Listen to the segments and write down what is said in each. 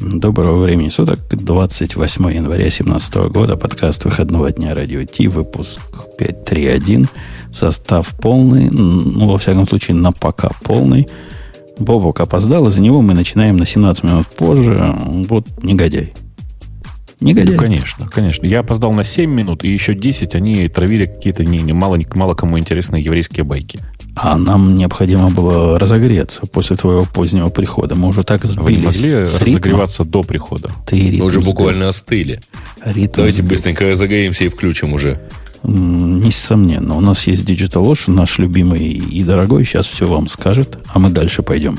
Доброго времени суток, 28 января 2017 года, подкаст выходного дня радио Ти, выпуск 531, состав полный, ну, во всяком случае, на пока полный. Бобок опоздал, из-за него мы начинаем на 17 минут позже. Вот негодяй. Негодяй. Ну, конечно, конечно. Я опоздал на 7 минут, и еще 10 они травили какие-то не, не, мало, мало кому интересные еврейские байки. А нам необходимо было разогреться после твоего позднего прихода. Мы уже так сбились. Вы не могли разогреваться до прихода? Ты Мы уже буквально остыли. Ритм Давайте сбил. быстренько разогреемся и включим уже. Несомненно. У нас есть Digital Ocean, наш любимый и дорогой. Сейчас все вам скажет, а мы дальше пойдем.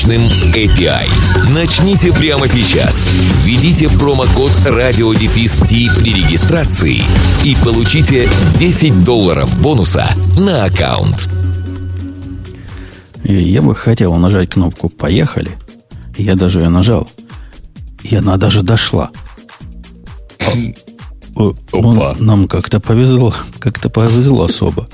мощным API. Начните прямо сейчас. Введите промокод радиодефис при регистрации и получите 10 долларов бонуса на аккаунт. Я бы хотел нажать кнопку «Поехали». Я даже ее нажал. И она даже дошла. Опа. Нам как-то повезло, как-то повезло особо.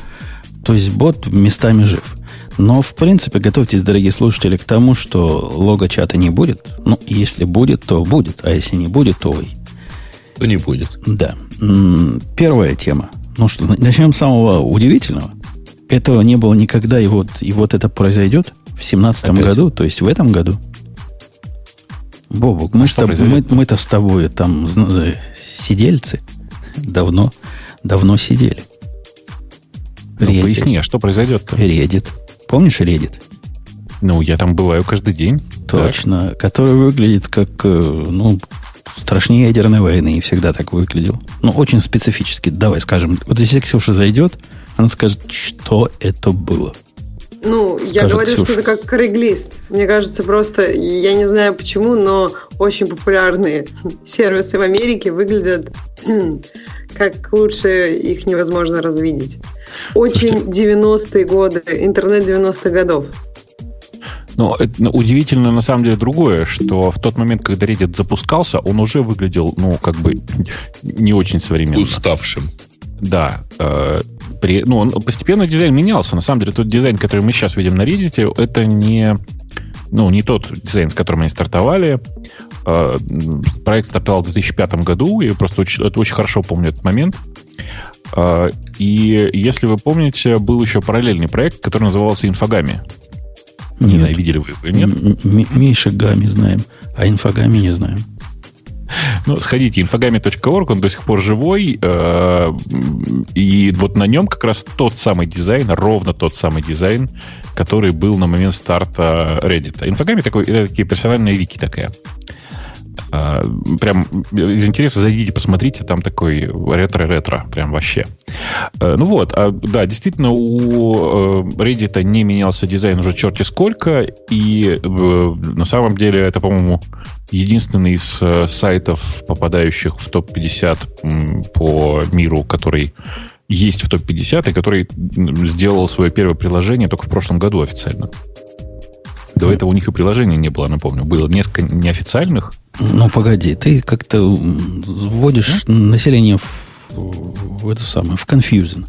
То есть бот местами жив. Но, в принципе, готовьтесь, дорогие слушатели, к тому, что лого чата не будет. Ну, если будет, то будет. А если не будет, то ой. То не будет. Да. Первая тема. Ну что, начнем с самого удивительного. Этого не было никогда, и вот, и вот это произойдет в семнадцатом году, то есть в этом году. Бобук, мы, а с мы, мы-то с тобой там э, сидельцы давно, давно сидели. Ну, поясни, а что произойдет-то? Редит. Помнишь Reddit? Ну, я там бываю каждый день. Точно. Так. Который выглядит как, э, ну, страшнее ядерной войны и всегда так выглядел. Ну, очень специфически. Давай скажем. Вот если Ксюша зайдет, она скажет, что это было. Ну, Скажет я говорю, Ксюша. что это как Craigslist. Мне кажется, просто, я не знаю почему, но очень популярные сервисы в Америке выглядят как лучше их невозможно развидеть. Очень 90-е годы, интернет 90-х годов. Но это ну, удивительно на самом деле другое, что в тот момент, когда Reddit запускался, он уже выглядел, ну, как бы не очень современно. Уставшим. Да. Э, при, ну, он, постепенно дизайн менялся. На самом деле, тот дизайн, который мы сейчас видим на Reddit, это не, ну, не тот дизайн, с которым они стартовали. Э, проект стартовал в 2005 году, и просто очень, это очень хорошо помню этот момент. Э, и если вы помните, был еще параллельный проект, который назывался Инфогами. Нет. Видели вы его, нет? М- Миша Гами знаем, а Infogami не знаем. Ну, сходите, infogami.org, он до сих пор живой, э, и вот на нем как раз тот самый дизайн, ровно тот самый дизайн, который был на момент старта Reddit. Infogami такой, такие персональные вики такая. А, прям из интереса зайдите, посмотрите, там такой ретро-ретро, прям вообще. Э, ну вот, а, да, действительно, у э, Reddit не менялся дизайн уже черти сколько, и э, на самом деле это, по-моему, единственный из сайтов, попадающих в топ-50 по миру, который есть в топ-50, и который сделал свое первое приложение только в прошлом году официально. До этого у них и приложения не было, напомню. Было несколько неофициальных. Ну, погоди, ты как-то вводишь а? население в, в эту самую, в confusion.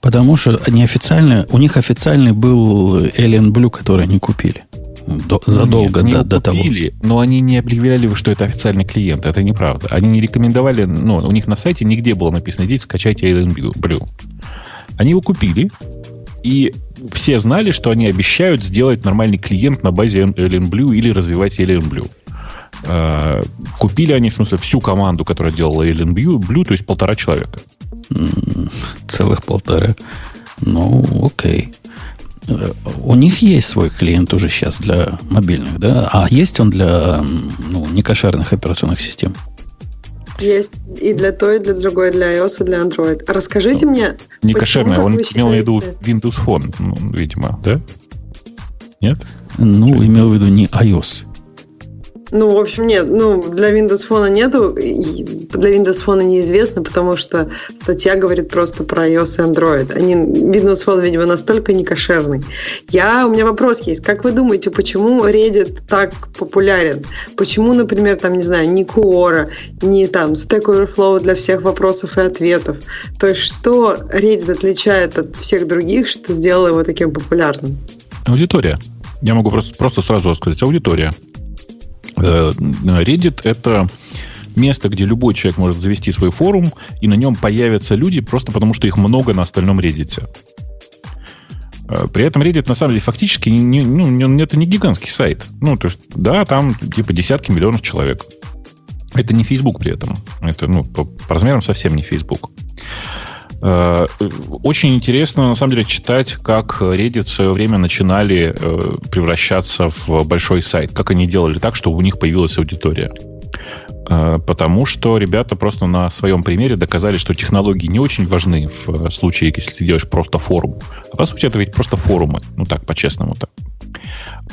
Потому что неофициально, у них официальный был Alien Blue, который они купили. До, задолго Нет, до, до купили, того. Но они не объявляли, что это официальный клиент. Это неправда. Они не рекомендовали, ну, у них на сайте нигде было написано, идите, скачайте Alien Blue. Они его купили, и все знали, что они обещают сделать нормальный клиент на базе Alien Blue или развивать Alien Blue. А, купили они, в смысле, всю команду, которая делала Alien Blue, то есть полтора человека. Целых полтора. Ну, окей. Э, у них есть свой клиент уже сейчас для мобильных, да? А есть он для ну, некошерных операционных систем? Есть и для той, и для другой, для iOS и для Android. Расскажите ну, мне, Не кошерная, он имел в виду Windows Phone, ну, видимо, да? Нет? Ну, имел в виду не iOS. Ну, в общем, нет. Ну, для Windows Phone нету. Для Windows Phone неизвестно, потому что статья говорит просто про iOS и Android. Они, Windows Phone, видимо, настолько не кошерный. Я, у меня вопрос есть. Как вы думаете, почему Reddit так популярен? Почему, например, там, не знаю, не Quora, не там Stack Overflow для всех вопросов и ответов? То есть, что Reddit отличает от всех других, что сделало его таким популярным? Аудитория. Я могу просто, просто сразу сказать. Аудитория. Э, Reddit — это место, где любой человек может завести свой форум, и на нем появятся люди просто потому, что их много на остальном Reddit. Э, при этом Reddit, на самом деле, фактически не, ну, это не гигантский сайт. Ну, то есть, да, там типа десятки миллионов человек. Это не Facebook при этом. Это, ну, по, по размерам совсем не Facebook. Э, очень интересно, на самом деле, читать, как Reddit в свое время начинали э, превращаться в большой сайт. Как они делали так, чтобы у них появилась аудитория. Э, потому что ребята просто на своем примере доказали, что технологии не очень важны в случае, если ты делаешь просто форум. А по сути, это ведь просто форумы. Ну так, по-честному-то.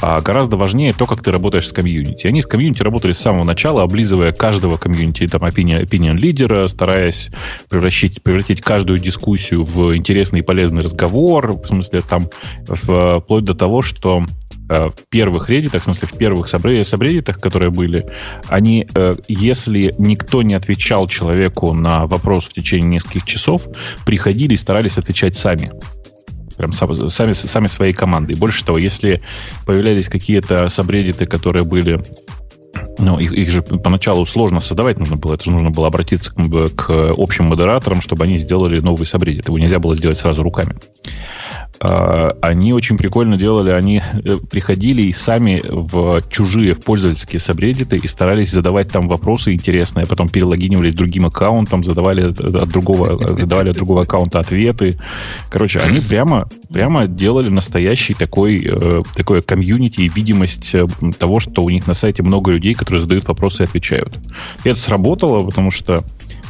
А гораздо важнее то, как ты работаешь с комьюнити. Они с комьюнити работали с самого начала, облизывая каждого комьюнити, там, opinion, opinion лидера, стараясь превратить, превратить каждую дискуссию в интересный и полезный разговор. В смысле, там, вплоть до того, что э, в первых реддитах, в смысле, в первых сабреддитах, которые были, они, э, если никто не отвечал человеку на вопрос в течение нескольких часов, приходили и старались отвечать сами прям сами, сами своей командой. Больше того, если появлялись какие-то сабреддиты, которые были ну, их, их же поначалу сложно создавать нужно было. Это же нужно было обратиться к, к общим модераторам, чтобы они сделали новый сабреддит. Его нельзя было сделать сразу руками. А, они очень прикольно делали, они э, приходили и сами в чужие, в пользовательские сабреддиты и старались задавать там вопросы интересные, потом перелогинивались другим аккаунтом, задавали от другого, задавали от другого аккаунта ответы. Короче, они прямо, прямо делали настоящий такой, э, такой комьюнити и видимость э, того, что у них на сайте много людей, которые задают вопросы и отвечают. И это сработало, потому что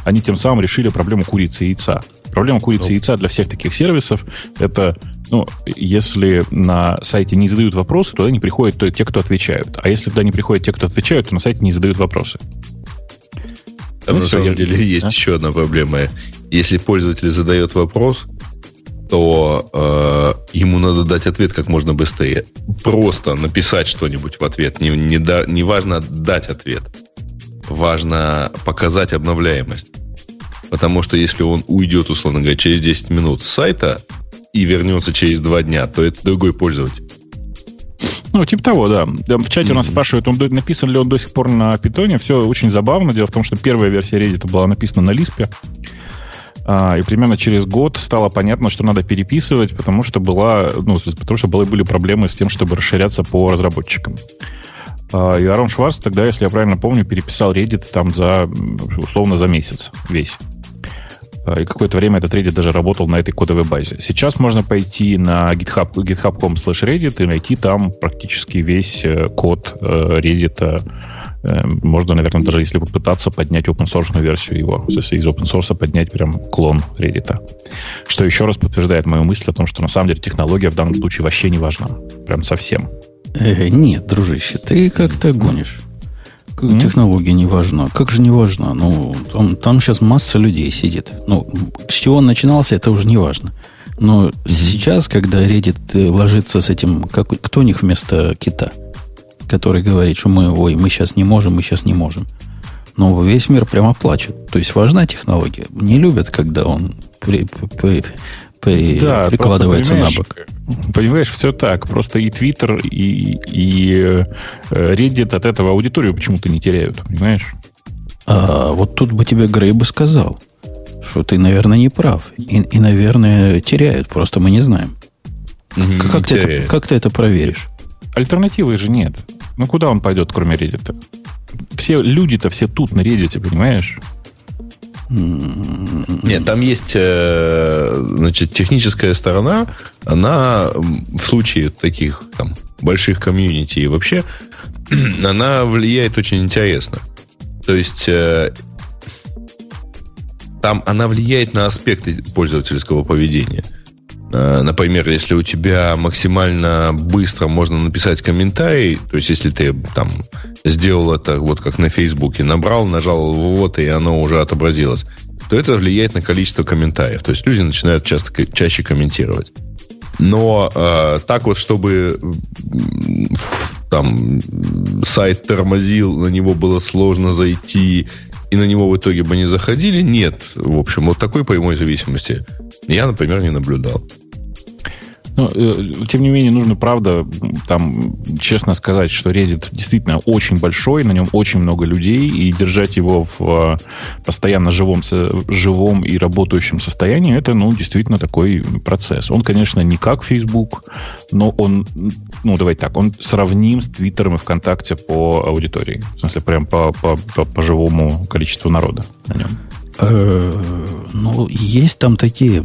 они тем самым решили проблему курицы и яйца. Проблема курицы и яйца для всех таких сервисов это, ну, если на сайте не задают вопросы, туда не приходят то, те, кто отвечают. А если туда не приходят те, кто отвечают, то на сайте не задают вопросы. Там ну, на самом деле есть а? еще одна проблема. Если пользователь задает вопрос, то э, ему надо дать ответ как можно быстрее. Просто написать что-нибудь в ответ. Не, не, да, не важно дать ответ. Важно показать обновляемость. Потому что если он уйдет, условно говоря, через 10 минут с сайта и вернется через 2 дня, то это другой пользователь. Ну, типа того, да. В чате у нас спрашивают, он написан ли он до сих пор на питоне. Все очень забавно. Дело в том, что первая версия Reddit была написана на Lisp. А, и примерно через год стало понятно, что надо переписывать, потому что была, ну, потому что были, были проблемы с тем, чтобы расширяться по разработчикам. А, и Арон Шварц тогда, если я правильно помню, переписал Reddit там за, условно, за месяц весь. А, и какое-то время этот Reddit даже работал на этой кодовой базе. Сейчас можно пойти на github, github.com slash Reddit и найти там практически весь э, код э, Reddit. Э, можно, наверное, даже если попытаться поднять open source версию его, если из open source поднять прям клон Reddit. Что еще раз подтверждает мою мысль о том, что на самом деле технология в данном случае вообще не важна. Прям совсем. Э, нет, дружище, ты как-то гонишь mm-hmm. технология не важна. Как же не важна? Ну, там, там сейчас масса людей сидит. Ну, с чего он начинался, это уже не важно. Но mm-hmm. сейчас, когда Reddit э, ложится с этим, как, кто у них вместо кита, который говорит, что мы, ой, мы сейчас не можем, мы сейчас не можем. Но весь мир прямо плачет. То есть важна технология. Не любят, когда он при, при, при, да, прикладывается на бок. Понимаешь, все так. Просто и Twitter, и, и э, Reddit от этого аудиторию почему-то не теряют, понимаешь? А вот тут бы тебе Грей бы сказал, что ты, наверное, не прав. И, и наверное, теряют, просто мы не знаем. Не как, ты это, как ты это проверишь? Альтернативы же нет. Ну, куда он пойдет, кроме Reddit? Все люди-то все тут на Reddit, понимаешь? Нет, там есть э, значит, техническая сторона, она в случае таких там, больших комьюнити и вообще, она влияет очень интересно. То есть э, там она влияет на аспекты пользовательского поведения. Э, например, если у тебя максимально быстро можно написать комментарий, то есть если ты там сделал это вот как на Фейсбуке, набрал, нажал вот, и оно уже отобразилось, то это влияет на количество комментариев. То есть люди начинают часто, чаще комментировать. Но э, так вот, чтобы там сайт тормозил, на него было сложно зайти, и на него в итоге бы не заходили, нет. В общем, вот такой прямой зависимости я, например, не наблюдал. Ну, э, тем не менее, нужно, правда, там, честно сказать, что Reddit действительно очень большой, на нем очень много людей, и держать его в э, постоянно живом, живом и работающем состоянии, это, ну, действительно такой процесс. Он, конечно, не как Facebook, но он, ну, давайте так, он сравним с Твиттером и ВКонтакте по аудитории. В смысле, прям по, по, по, по живому количеству народа на нем. Э, ну, есть там такие...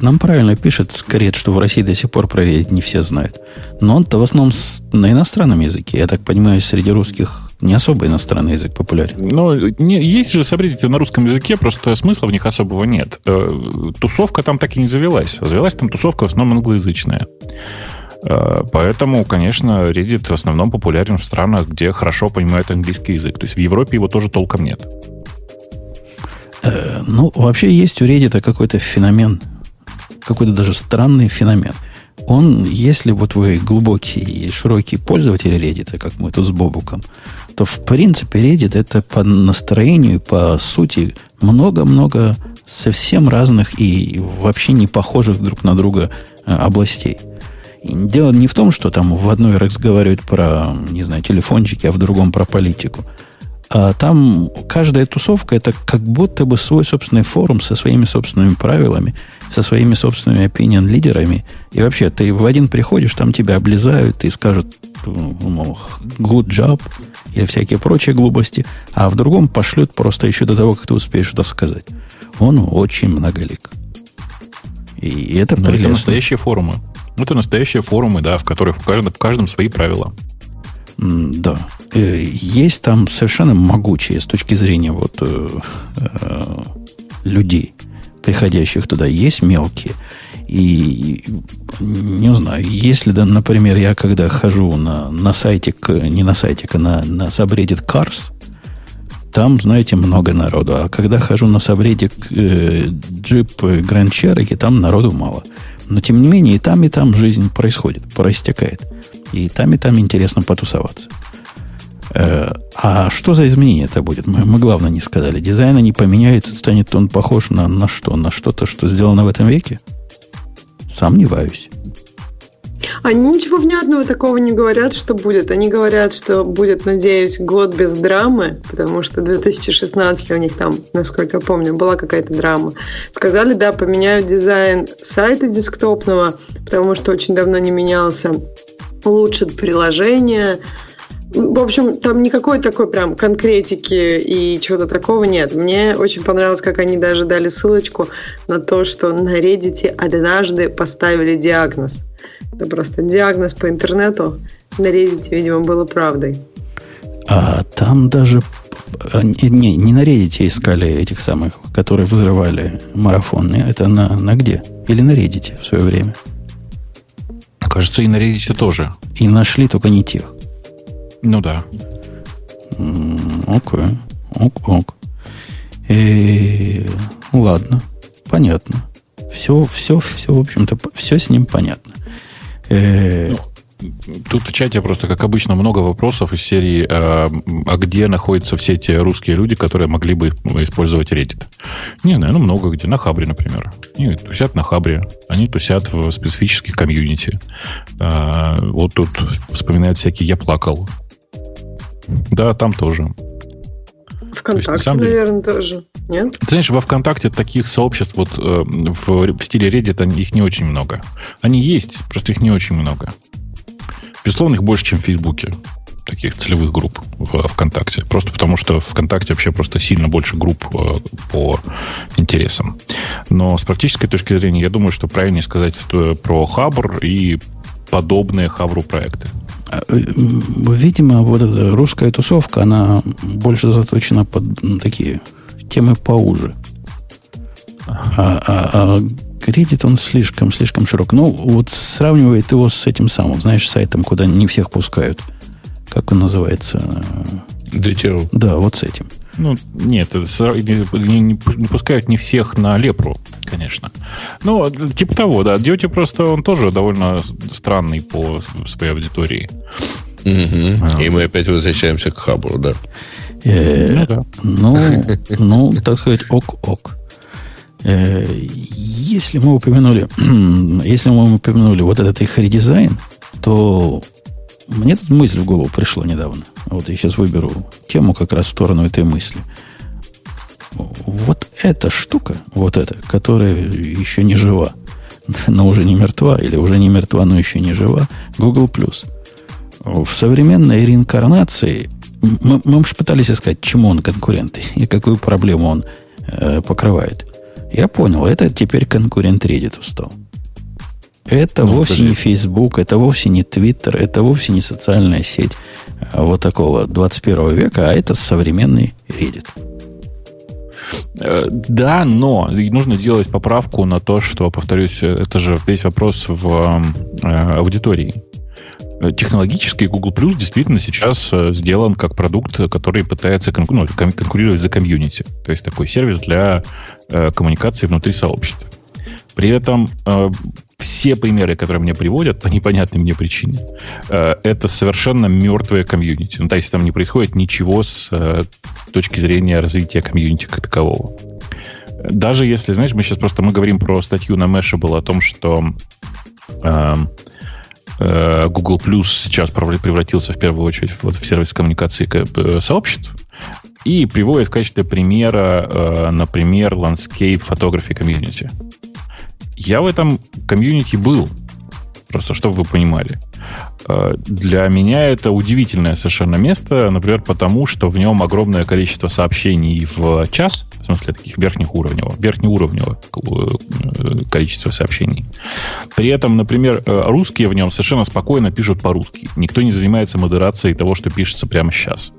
Нам правильно пишет Скорее, что в России до сих пор про Reddit не все знают. Но он-то в основном на иностранном языке. Я так понимаю, среди русских не особо иностранный язык популярен. Ну, есть же сабреддиты на русском языке, просто смысла в них особого нет. Э, тусовка там так и не завелась. Завелась там тусовка в основном англоязычная. Э, поэтому, конечно, Reddit в основном популярен в странах, где хорошо понимают английский язык. То есть в Европе его тоже толком нет. Э, ну, вообще есть у Reddit какой-то феномен, какой-то даже странный феномен. Он, если вот вы глубокий и широкий пользователь Reddit, как мы тут с Бобуком, то в принципе Reddit это по настроению, по сути, много-много совсем разных и вообще не похожих друг на друга э, областей. И дело не в том, что там в одной разговаривают про, не знаю, телефончики, а в другом про политику – а там каждая тусовка это как будто бы свой собственный форум со своими собственными правилами, со своими собственными opinion лидерами. И вообще, ты в один приходишь, там тебя облизают и скажут, ну, good job, или всякие прочие глупости, а в другом пошлют просто еще до того, как ты успеешь что-то сказать. Он очень многолик. И это Но прелестно. Это настоящие форумы. Это настоящие форумы, да, в которых в каждом, в каждом свои правила. Да. Э, есть там совершенно могучие с точки зрения вот э, э, людей, приходящих туда. Есть мелкие. И не знаю, если, да, например, я когда хожу на, на сайтик, не на сайтик, а на, на subreddit Cars, там, знаете, много народу. А когда хожу на subreddit э, Jeep Grand Cherokee, там народу мало. Но, тем не менее, и там, и там жизнь происходит, проистекает. И там, и там интересно потусоваться. Э, а что за изменение это будет? Мы, мы главное не сказали. Дизайн не поменяется, станет он похож на, на что? На что-то, что сделано в этом веке? Сомневаюсь. Они ничего внятного такого не говорят, что будет. Они говорят, что будет, надеюсь, год без драмы, потому что 2016 у них там, насколько я помню, была какая-то драма. Сказали, да, поменяют дизайн сайта десктопного, потому что очень давно не менялся улучшат приложение. В общем, там никакой такой прям конкретики и чего-то такого нет. Мне очень понравилось, как они даже дали ссылочку на то, что на Reddit однажды поставили диагноз. Это просто диагноз по интернету на Reddit, видимо, было правдой. А там даже а, не, не на Reddit искали этих самых, которые взрывали марафон. Это на, на где? Или на Reddit в свое время? Кажется, и на Reddit тоже. И нашли только не тех. Ну да. Окей. Ок, ок. И, э, ладно. Понятно. Все, все, все, в общем-то, все с ним понятно. Э, ну, Тут в чате просто, как обычно, много вопросов из серии а, а где находятся все те русские люди, которые могли бы использовать Reddit? Не знаю, ну много где. На Хабре, например. Они тусят на Хабре. Они тусят в специфических комьюнити. А, вот тут вспоминают всякие «Я плакал». Да, там тоже. ВКонтакте, То есть, наверное, деле, тоже. Нет? Ты знаешь, во ВКонтакте таких сообществ вот э, в, в стиле Reddit их не очень много. Они есть, просто их не очень много. Безусловно, их больше, чем в Фейсбуке таких целевых групп в ВКонтакте. Просто потому, что ВКонтакте вообще просто сильно больше групп э, по интересам. Но с практической точки зрения, я думаю, что правильнее сказать про Хабр и подобные Хабру проекты. А, э, видимо, вот эта русская тусовка, она больше заточена под такие темы поуже. А, а, а Reddit, он слишком, слишком широк. Ну, вот сравнивает его с этим самым, знаешь, сайтом, куда не всех пускают. как он называется? DTRU. Да, вот с этим. Ну, нет, не, пускают не всех на лепру, конечно. Ну, типа того, да. Дьюти просто он тоже довольно странный по своей аудитории. Угу. А. И мы опять возвращаемся к Хабру, да. Э, ну, ну, так сказать, ок-ок. Э, если мы упомянули, если мы упомянули вот этот их редизайн, то мне тут мысль в голову пришла недавно. Вот я сейчас выберу тему как раз в сторону этой мысли. Вот эта штука, вот эта, которая еще не жива, но уже не мертва, или уже не мертва, но еще не жива, Google+. В современной реинкарнации мы, мы же пытались искать, чему он конкурент и какую проблему он э, покрывает. Я понял, это теперь конкурент Reddit стал. Это ну, вовсе подожди. не Facebook, это вовсе не Twitter, это вовсе не социальная сеть а, вот такого 21 века, а это современный Reddit. Э, да, но нужно делать поправку на то, что, повторюсь, это же весь вопрос в э, аудитории. Технологически Google Plus действительно сейчас э, сделан как продукт, который пытается конку- ну, конкурировать за комьюнити. То есть такой сервис для э, коммуникации внутри сообщества. При этом э, все примеры, которые мне приводят по непонятной мне причине, э, это совершенно мертвое комьюнити. Ну, то есть там не происходит ничего с э, точки зрения развития комьюнити как такового. Даже если, знаешь, мы сейчас просто мы говорим про статью на Mashable о том, что э, Google Plus сейчас превратился в первую очередь вот, в сервис коммуникации э, сообществ, и приводит в качестве примера, э, например, Landscape Photography Community. Я в этом комьюнити был, просто чтобы вы понимали. Э, для меня это удивительное совершенно место, например, потому что в нем огромное количество сообщений в час, в смысле таких верхнеуровневого, верхнеуровневого э, количества сообщений. При этом, например, э, русские в нем совершенно спокойно пишут по-русски. Никто не занимается модерацией того, что пишется прямо сейчас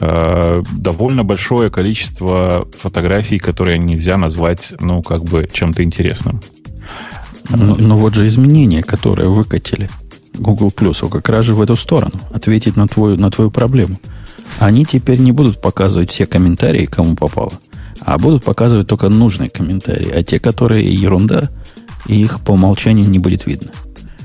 довольно большое количество фотографий, которые нельзя назвать, ну, как бы чем-то интересным. Но, но вот же изменения, которые выкатили Google Plus, как раз же в эту сторону, ответить на твою, на твою проблему. Они теперь не будут показывать все комментарии, кому попало, а будут показывать только нужные комментарии, а те, которые ерунда, их по умолчанию не будет видно.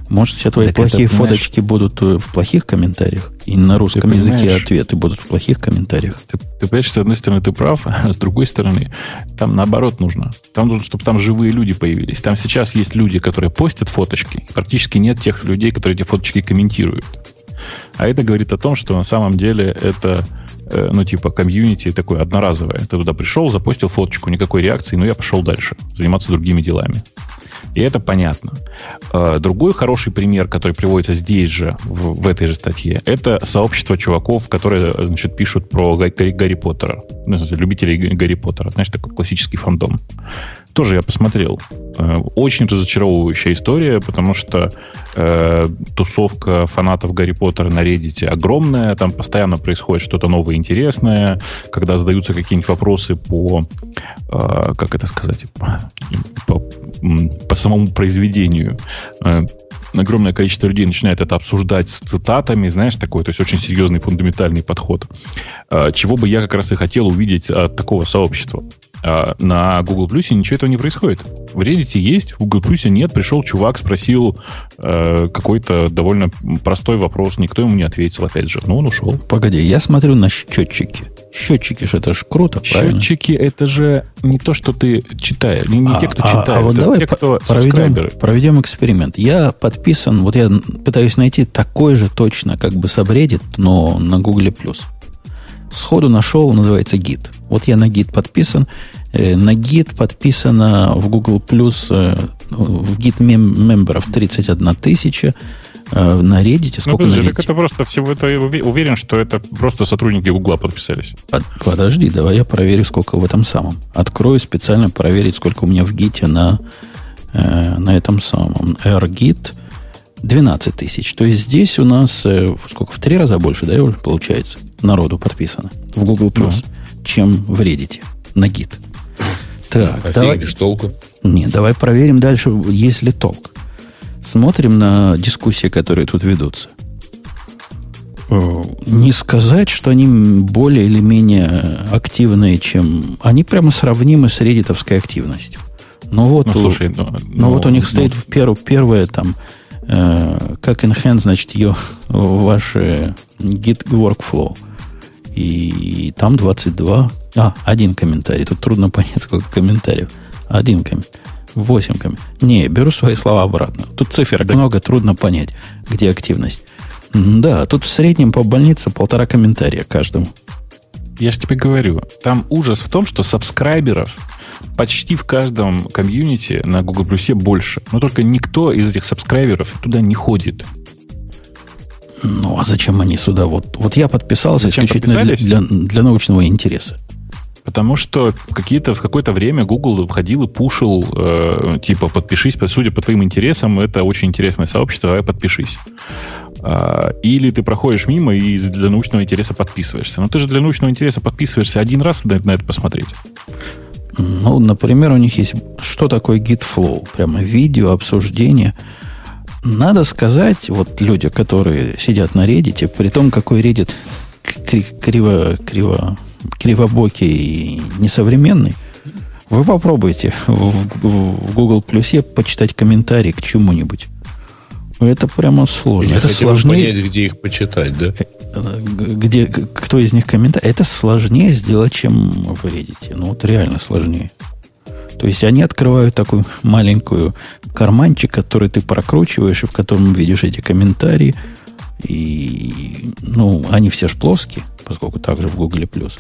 Может, все твои так плохие это, фоточки будут э, в плохих комментариях, и на русском языке ответы будут в плохих комментариях. Ты, ты понимаешь, с одной стороны, ты прав, а с другой стороны, там наоборот нужно. Там нужно, чтобы там живые люди появились. Там сейчас есть люди, которые постят фоточки. Практически нет тех людей, которые эти фоточки комментируют. А это говорит о том, что на самом деле это э, ну, типа, комьюнити такое одноразовое. Ты туда пришел, запустил фоточку, никакой реакции, но я пошел дальше, заниматься другими делами. И это понятно. А, другой хороший пример, который приводится здесь же, в, в этой же статье, это сообщество чуваков, которые, значит, пишут про Гарри, Гарри Поттера. Ну, любителей Гарри Поттера. Знаешь, такой классический фандом. Тоже я посмотрел. Э, очень разочаровывающая история, потому что э, тусовка фанатов Гарри Поттера на Reddit огромная, там постоянно происходит что-то новое интересное, когда задаются какие-нибудь вопросы по, э, как это сказать, по, по самому произведению. Э, огромное количество людей начинает это обсуждать с цитатами, знаешь, такой, то есть очень серьезный фундаментальный подход. Э, чего бы я как раз и хотел увидеть от такого сообщества. А, на Google Plus ничего этого не происходит. В Reddit есть, в Google Plus нет. Пришел чувак, спросил э, какой-то довольно простой вопрос, никто ему не ответил, опять же. Ну, он ушел. Погоди, я смотрю на счетчики. Счетчики же это ж круто, правильно? Счетчики это же не то, что ты читаешь, не, не а, те, кто а, читает, а вот давай те, кто проведем, проведем эксперимент. Я подписан, вот я пытаюсь найти такой же точно, как бы сабреддит, но на Google Plus. Сходу нашел, называется гид. Вот я на гид подписан. Э, на гид подписано в Google Plus э, в гид мемберов 31 тысяча. Э, на Reddit сколько ну, подожди, на Reddit? Это просто всего это уверен, что это просто сотрудники Гугла подписались. Под, подожди, давай я проверю, сколько в этом самом. Открою специально проверить, сколько у меня в гите на, э, на этом самом. AirGit 12 тысяч. То есть здесь у нас э, сколько? В три раза больше, да, получается, народу подписано в Google Plus, ну. чем в Reddit на гид. Так, а давай... толку? Не, давай проверим дальше, есть ли толк. Смотрим на дискуссии, которые тут ведутся. Не сказать, что они более или менее активные, чем... Они прямо сравнимы с реддитовской активностью. Но вот, ну, слушай, ну, но ну, вот у них ну, стоит в перв, первое там, э, как enhance, значит, ее, ваш э, git workflow. И там 22. А, один комментарий. Тут трудно понять, сколько комментариев. Один комментарий. 8 комментариев. Не, беру свои слова обратно. Тут цифр да. много, трудно понять, где активность. Да, тут в среднем по больнице полтора комментария каждому. Я же тебе говорю, там ужас в том, что сабскрайберов почти в каждом комьюнити на Google Plus больше. Но только никто из этих сабскрайберов туда не ходит. Ну, а зачем они сюда? Вот, вот я подписался зачем исключительно для, для, для научного интереса. Потому что какие-то, в какое-то время Google ходил и пушил, э, типа, подпишись, судя по твоим интересам, это очень интересное сообщество, давай подпишись. Э, или ты проходишь мимо и для научного интереса подписываешься. Но ты же для научного интереса подписываешься один раз на, на это посмотреть. Ну, например, у них есть что такое GitFlow, прямо видео, обсуждение. Надо сказать, вот люди, которые сидят на Reddit, при том, какой Reddit криво, криво кривобокий и несовременный, вы попробуйте в, в Google Плюсе почитать комментарии к чему-нибудь. Это прямо сложно. Или это сложнее. понять, где их почитать, да? Где, кто из них комментарий. Это сложнее сделать, чем в Reddit. Ну, вот реально сложнее. То есть они открывают такую маленькую карманчик, который ты прокручиваешь, и в котором видишь эти комментарии. И, ну, они все ж плоские поскольку также в плюс.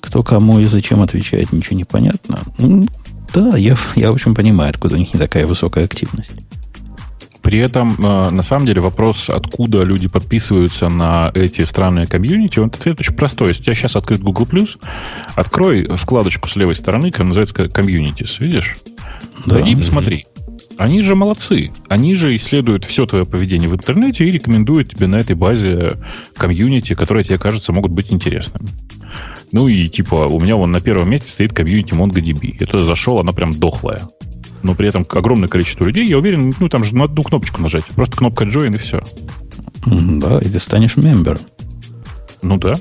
Кто кому и зачем отвечает, ничего не понятно. Ну, да, я, я, в общем, понимаю, откуда у них не такая высокая активность. При этом, э, на самом деле, вопрос, откуда люди подписываются на эти странные комьюнити, он ответ очень простой. Если у тебя сейчас открыт Google+, открой вкладочку с левой стороны, которая называется Communities, видишь? Зайди да. и посмотри. Они же молодцы. Они же исследуют все твое поведение в интернете и рекомендуют тебе на этой базе комьюнити, которые тебе кажется могут быть интересными. Ну и типа у меня вон на первом месте стоит комьюнити MongoDB. Я туда зашел, она прям дохлая. Но при этом огромное количество людей, я уверен, ну там же на одну кнопочку нажать. Просто кнопка Join и все. Да, и ты станешь member ом. Ну да.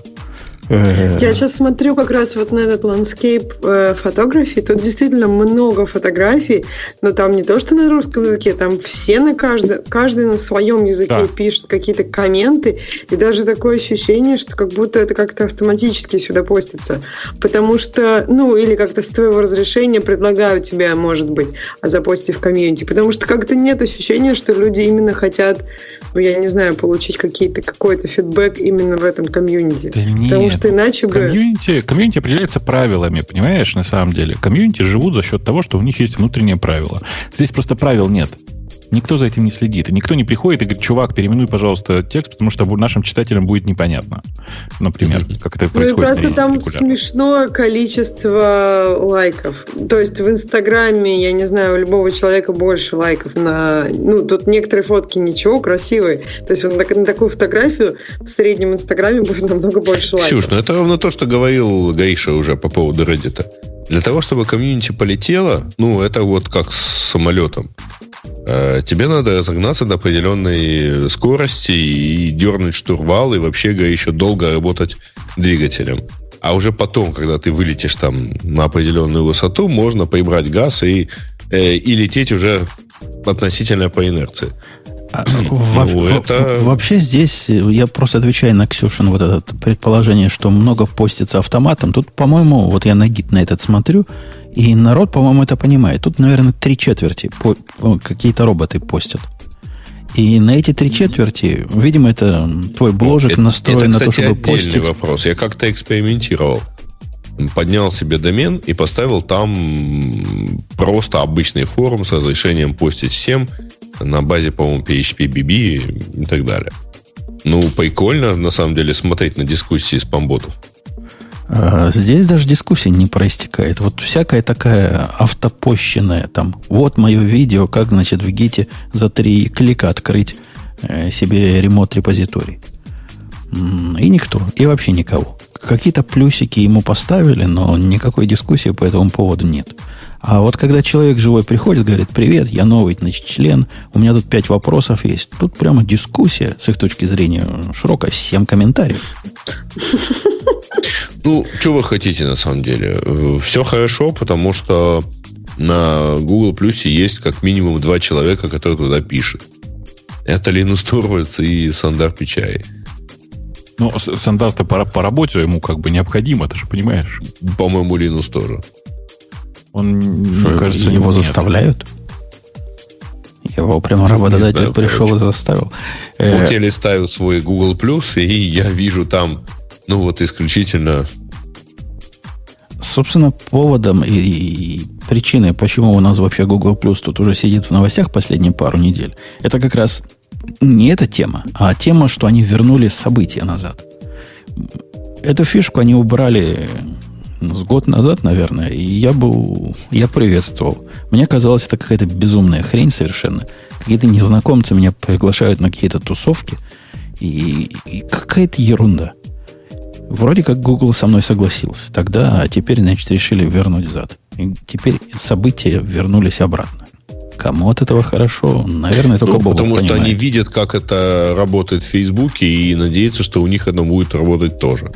Я сейчас смотрю как раз вот на этот landscape э, фотографии. Тут действительно много фотографий, но там не то, что на русском языке, там все на каждый, каждый на своем языке да. пишет какие-то комменты, и даже такое ощущение, что как будто это как-то автоматически сюда постится. Потому что, ну, или как-то с твоего разрешения предлагают тебе, может быть, а запости в комьюнити. Потому что как-то нет ощущения, что люди именно хотят, ну, я не знаю, получить какие-то, какой-то фидбэк именно в этом комьюнити. Да Потому что иначе бы... Комьюнити, комьюнити определяется правилами, понимаешь, на самом деле. Комьюнити живут за счет того, что у них есть внутренние правила. Здесь просто правил нет. Никто за этим не следит. И никто не приходит и говорит, чувак, переименуй, пожалуйста, текст, потому что нашим читателям будет непонятно. Например, как это происходит. Ну и просто там смешное количество лайков. То есть в Инстаграме, я не знаю, у любого человека больше лайков на... Ну, тут некоторые фотки ничего, красивые. То есть на, на такую фотографию в среднем Инстаграме будет намного больше лайков. Ксюш, ну это ровно то, что говорил Гаиша уже по поводу Reddit. Для того, чтобы комьюнити полетело, ну, это вот как с самолетом. Э, тебе надо разогнаться до определенной скорости и дернуть штурвал, и вообще еще долго работать двигателем. А уже потом, когда ты вылетишь там на определенную высоту, можно прибрать газ и, э, и лететь уже относительно по инерции. А, во, ну, это... Вообще здесь я просто отвечаю на Ксюшин вот это предположение, что много постится автоматом. Тут, по-моему, вот я на гид на этот смотрю, и народ, по-моему, это понимает. Тут, наверное, три четверти по, какие-то роботы постят. И на эти три четверти, видимо, это твой бложик это, настроен это, кстати, на то, чтобы постить. вопрос. Я как-то экспериментировал. Поднял себе домен и поставил там просто обычный форум с разрешением постить всем на базе, по-моему, PHP BB и так далее. Ну, прикольно, на самом деле, смотреть на дискуссии с памботов. А, здесь даже дискуссия не проистекает. Вот всякая такая автопощенная, там, вот мое видео, как, значит, в гите за три клика открыть э, себе ремонт-репозиторий. И никто, и вообще никого. Какие-то плюсики ему поставили, но никакой дискуссии по этому поводу нет. А вот когда человек живой приходит, говорит, привет, я новый значит, член, у меня тут пять вопросов есть. Тут прямо дискуссия, с их точки зрения, широкая, семь комментариев. Ну, что вы хотите на самом деле? Э, Все хорошо, потому что на Google Plus есть как минимум два человека, которые туда пишут. Это Линус Торвальдс и Сандар Пичай. Ну, Сандар-то по, по работе ему как бы необходимо, ты же понимаешь. По-моему, Линус тоже. Он, Что, кажется, его нет. заставляют? Его прямо работодатель знаю, пришел короче. и заставил. Вот я листаю свой Google Plus, и я вижу там, ну вот исключительно Собственно, поводом и, и причиной, почему у нас вообще Google Plus тут уже сидит в новостях последние пару недель, это как раз не эта тема, а тема, что они вернули события назад. Эту фишку они убрали с год назад, наверное, и я был, я приветствовал. Мне казалось, это какая-то безумная хрень совершенно. Какие-то незнакомцы меня приглашают на какие-то тусовки, и, и какая-то ерунда. Вроде как Google со мной согласился тогда, а теперь, значит, решили вернуть зад. И теперь события вернулись обратно. Кому от этого хорошо? Наверное, только ну, Бог Потому понимает. что они видят, как это работает в Фейсбуке, и надеются, что у них оно будет работать тоже.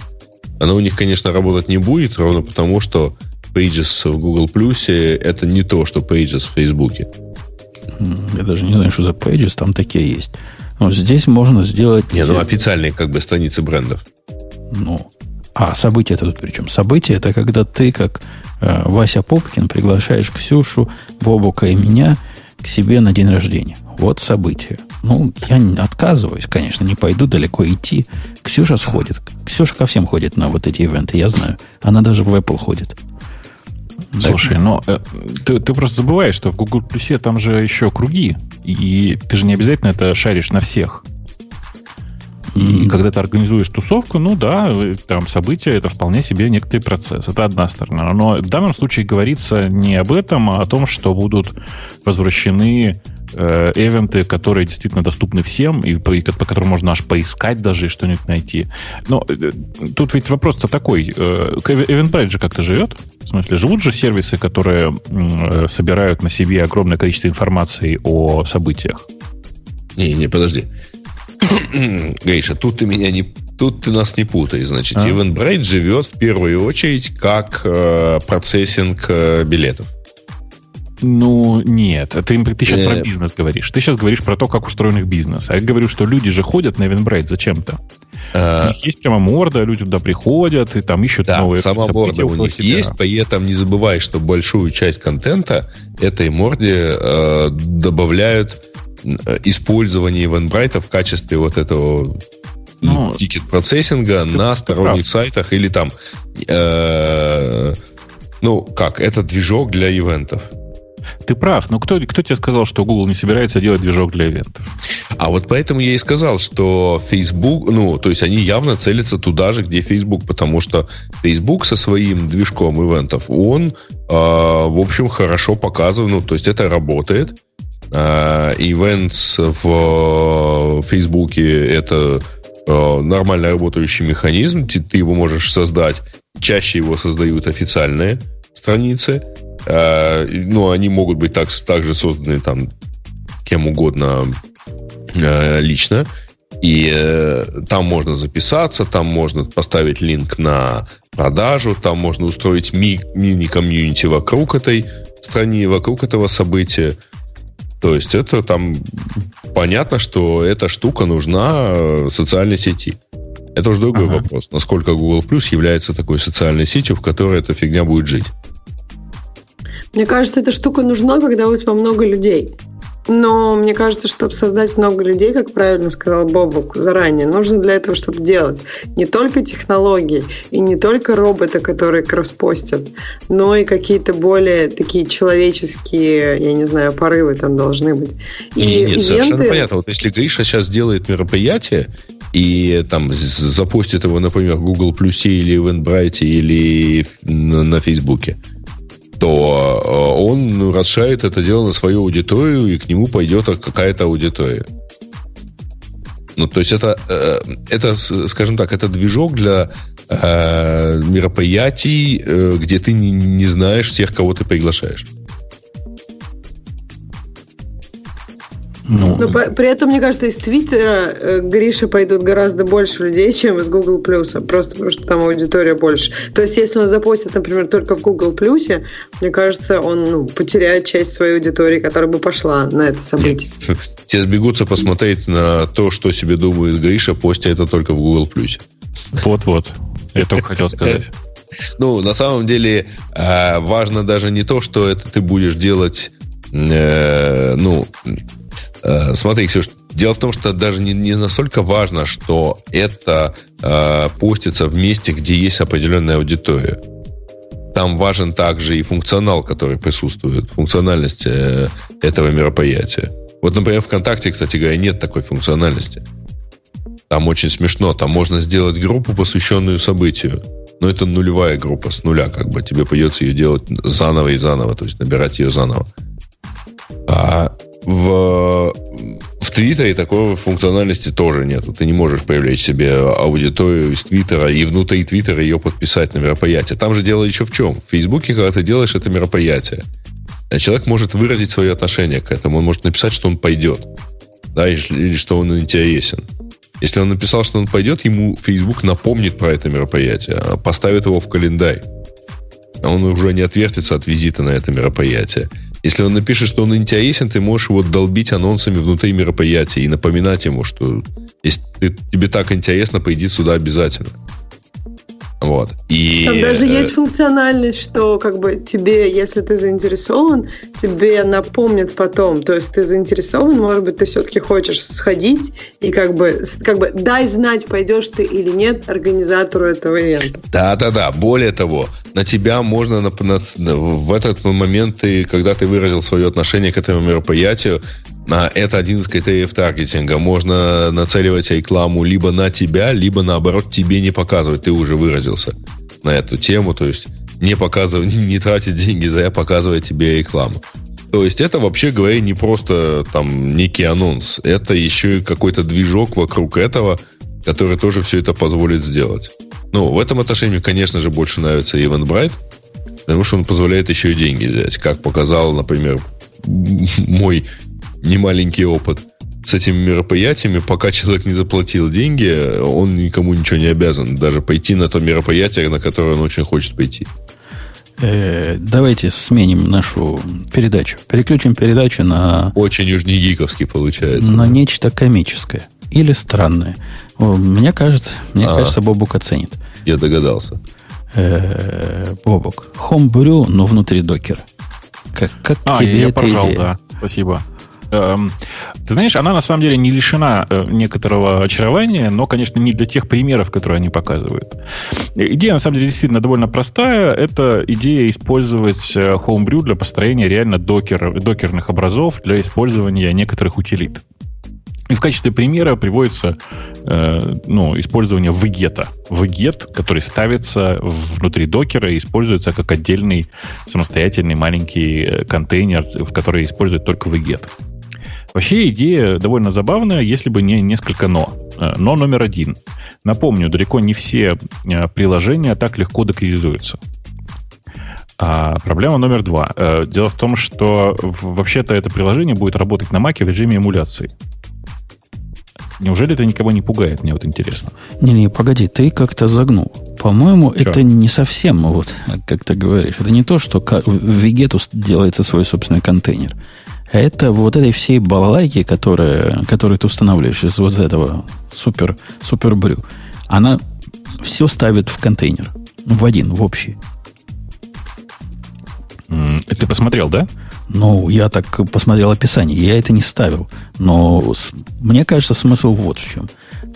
Оно у них, конечно, работать не будет, ровно потому, что Pages в Google Plus это не то, что Pages в Фейсбуке. Я даже не знаю, что за Pages там такие есть. Но здесь можно сделать... Не, ну официальные как бы страницы брендов. Ну, а события это тут при чем? События это когда ты, как э, Вася Попкин, приглашаешь Ксюшу, Бобука и меня к себе на день рождения. Вот событие. Ну, я отказываюсь, конечно, не пойду далеко идти. Ксюша сходит. Ксюша ко всем ходит на вот эти ивенты, я знаю. Она даже в Apple ходит. Слушай, но э, ты, ты просто забываешь, что в Google Plus там же еще круги. И ты же не обязательно это шаришь на всех. И когда ты организуешь тусовку, ну да, там события это вполне себе некоторый процесс. Это одна сторона. Но в данном случае говорится не об этом, а о том, что будут возвращены э, эвенты, которые действительно доступны всем, и по, по которым можно аж поискать даже и что-нибудь найти. Но э, тут ведь вопрос-то такой. Э, Eventbrite же как-то живет? В смысле, живут же сервисы, которые э, собирают на себе огромное количество информации о событиях? Не, не, подожди. Гриша, тут ты меня не тут ты нас не путай. Значит, а? Eventbrite живет в первую очередь как э, процессинг э, билетов. Ну, нет. Ты, ты сейчас э... про бизнес говоришь. Ты сейчас говоришь про то, как устроен их бизнес. А я говорю, что люди же ходят на Eventbrite зачем-то. А... У них есть прямо морда, люди туда приходят и там ищут да, новые сама морда у них себя. есть, при этом не забывай, что большую часть контента этой морде э, добавляют Э, использование Eventbrite в качестве вот этого ну, ticket processing а на сторонних прав. сайтах или там, э, ну, как, это движок для ивентов. Ты прав, но кто, кто тебе сказал, что Google не собирается делать движок для ивентов? А вот поэтому я и сказал, что Facebook, ну, то есть они явно целятся туда же, где Facebook, потому что Facebook со своим движком ивентов, он, э, в общем, хорошо показывает, ну, то есть это работает, events в Фейсбуке это э, нормально работающий механизм, ты, его можешь создать. Чаще его создают официальные страницы. Э, ну, они могут быть так, также созданы там кем угодно лично. И э, там можно записаться, там можно поставить линк на продажу, там можно устроить ми- мини-комьюнити вокруг этой страны, вокруг этого события. То есть это там понятно, что эта штука нужна э, социальной сети. Это уже другой ага. вопрос. Насколько Google Plus является такой социальной сетью, в которой эта фигня будет жить. Мне кажется, эта штука нужна, когда у тебя много людей. Но мне кажется, чтобы создать много людей, как правильно сказал Бобок заранее, нужно для этого что-то делать. Не только технологии и не только роботы, которые кросспостят, но и какие-то более такие человеческие, я не знаю, порывы там должны быть. И нет, ивенты... совершенно понятно. Вот если Гриша сейчас делает мероприятие и там запустит его, например, в Google Plus или в Eventbrite или на, на Фейсбуке, то э, он расширит это дело на свою аудиторию, и к нему пойдет какая-то аудитория. Ну, то есть это, э, это, скажем так, это движок для э, мероприятий, где ты не знаешь всех, кого ты приглашаешь. Ну, Но по, при этом, мне кажется, из Твиттера э, Гриша пойдут гораздо больше людей, чем из Google Плюса, просто потому что там аудитория больше. То есть, если он запостит, например, только в Google Плюсе, мне кажется, он ну, потеряет часть своей аудитории, которая бы пошла на это событие. Нет, все сбегутся посмотреть на то, что себе думает Гриша, постя это только в Google Плюсе. Вот-вот. Я только хотел сказать. Ну, на самом деле, э, важно даже не то, что это ты будешь делать, э, ну, смотри, Ксюш, дело в том, что даже не, не настолько важно, что это э, постится в месте, где есть определенная аудитория. Там важен также и функционал, который присутствует, функциональность э, этого мероприятия. Вот, например, ВКонтакте, кстати говоря, нет такой функциональности. Там очень смешно. Там можно сделать группу, посвященную событию. Но это нулевая группа с нуля, как бы. Тебе придется ее делать заново и заново, то есть набирать ее заново. А в, в Твиттере такой функциональности тоже нет. Ты не можешь привлечь себе аудиторию из Твиттера и внутри Твиттера ее подписать на мероприятие. Там же дело еще в чем. В Фейсбуке, когда ты делаешь это мероприятие, человек может выразить свое отношение к этому. Он может написать, что он пойдет. Да, или что он интересен. Если он написал, что он пойдет, ему Facebook напомнит про это мероприятие, а поставит его в календарь. Он уже не отвертится от визита на это мероприятие. Если он напишет, что он интересен, ты можешь его долбить анонсами внутри мероприятия и напоминать ему, что если ты, тебе так интересно, пойди сюда обязательно. Вот. И, Там даже э, есть функциональность, что как бы тебе, если ты заинтересован, тебе напомнят потом. То есть ты заинтересован, может быть, ты все-таки хочешь сходить и как бы, как бы дай знать, пойдешь ты или нет организатору этого ивента. Да-да-да. Более того, на тебя можно на, на, в этот момент, ты, когда ты выразил свое отношение к этому мероприятию, это один из критериев таргетинга. Можно нацеливать рекламу либо на тебя, либо наоборот тебе не показывать. Ты уже выразился на эту тему. То есть не показывать, не тратить деньги за показывать тебе рекламу. То есть это, вообще говоря, не просто там некий анонс. Это еще и какой-то движок вокруг этого, который тоже все это позволит сделать. Ну, в этом отношении, конечно же, больше нравится Eventbrite, потому что он позволяет еще и деньги взять. Как показал, например, мой немаленький опыт с этими мероприятиями, пока человек не заплатил деньги, он никому ничего не обязан. Даже пойти на то мероприятие, на которое он очень хочет пойти. Э, давайте сменим нашу передачу. Переключим передачу на... Очень уж не гиковский получается. На нечто комическое. Или странное. Мне кажется, мне а, кажется, Бобук оценит. Я догадался. Э, Бобук. Homebrew, но внутри докера. Как, как а, тебе я, я пожал, идея? да. Спасибо. Эм, ты знаешь, она на самом деле не лишена э, некоторого очарования, но, конечно, не для тех примеров, которые они показывают. Идея, на самом деле, действительно довольно простая. Это идея использовать э, Homebrew для построения реально докер, докерных образов для использования некоторых утилит. И в качестве примера приводится э, ну, использование вегета. Вегет, который ставится внутри докера и используется как отдельный самостоятельный маленький э, контейнер, в который использует только вегет. Вообще идея довольно забавная, если бы не несколько «но». Э, но номер один. Напомню, далеко не все э, приложения так легко докеризуются. А проблема номер два. Э, дело в том, что вообще-то это приложение будет работать на Маке в режиме эмуляции. Неужели это никого не пугает? Мне вот интересно. Не-не, погоди, ты как-то загнул. По-моему, Че? это не совсем, вот, как ты говоришь. Это не то, что в Вегету делается свой собственный контейнер. Это вот этой всей балалайки, которая, которую ты устанавливаешь из вот этого супер, супер брю, она все ставит в контейнер. В один, в общий. Ты посмотрел, да? Ну, я так посмотрел описание. Я это не ставил. Но с, мне кажется, смысл вот в чем.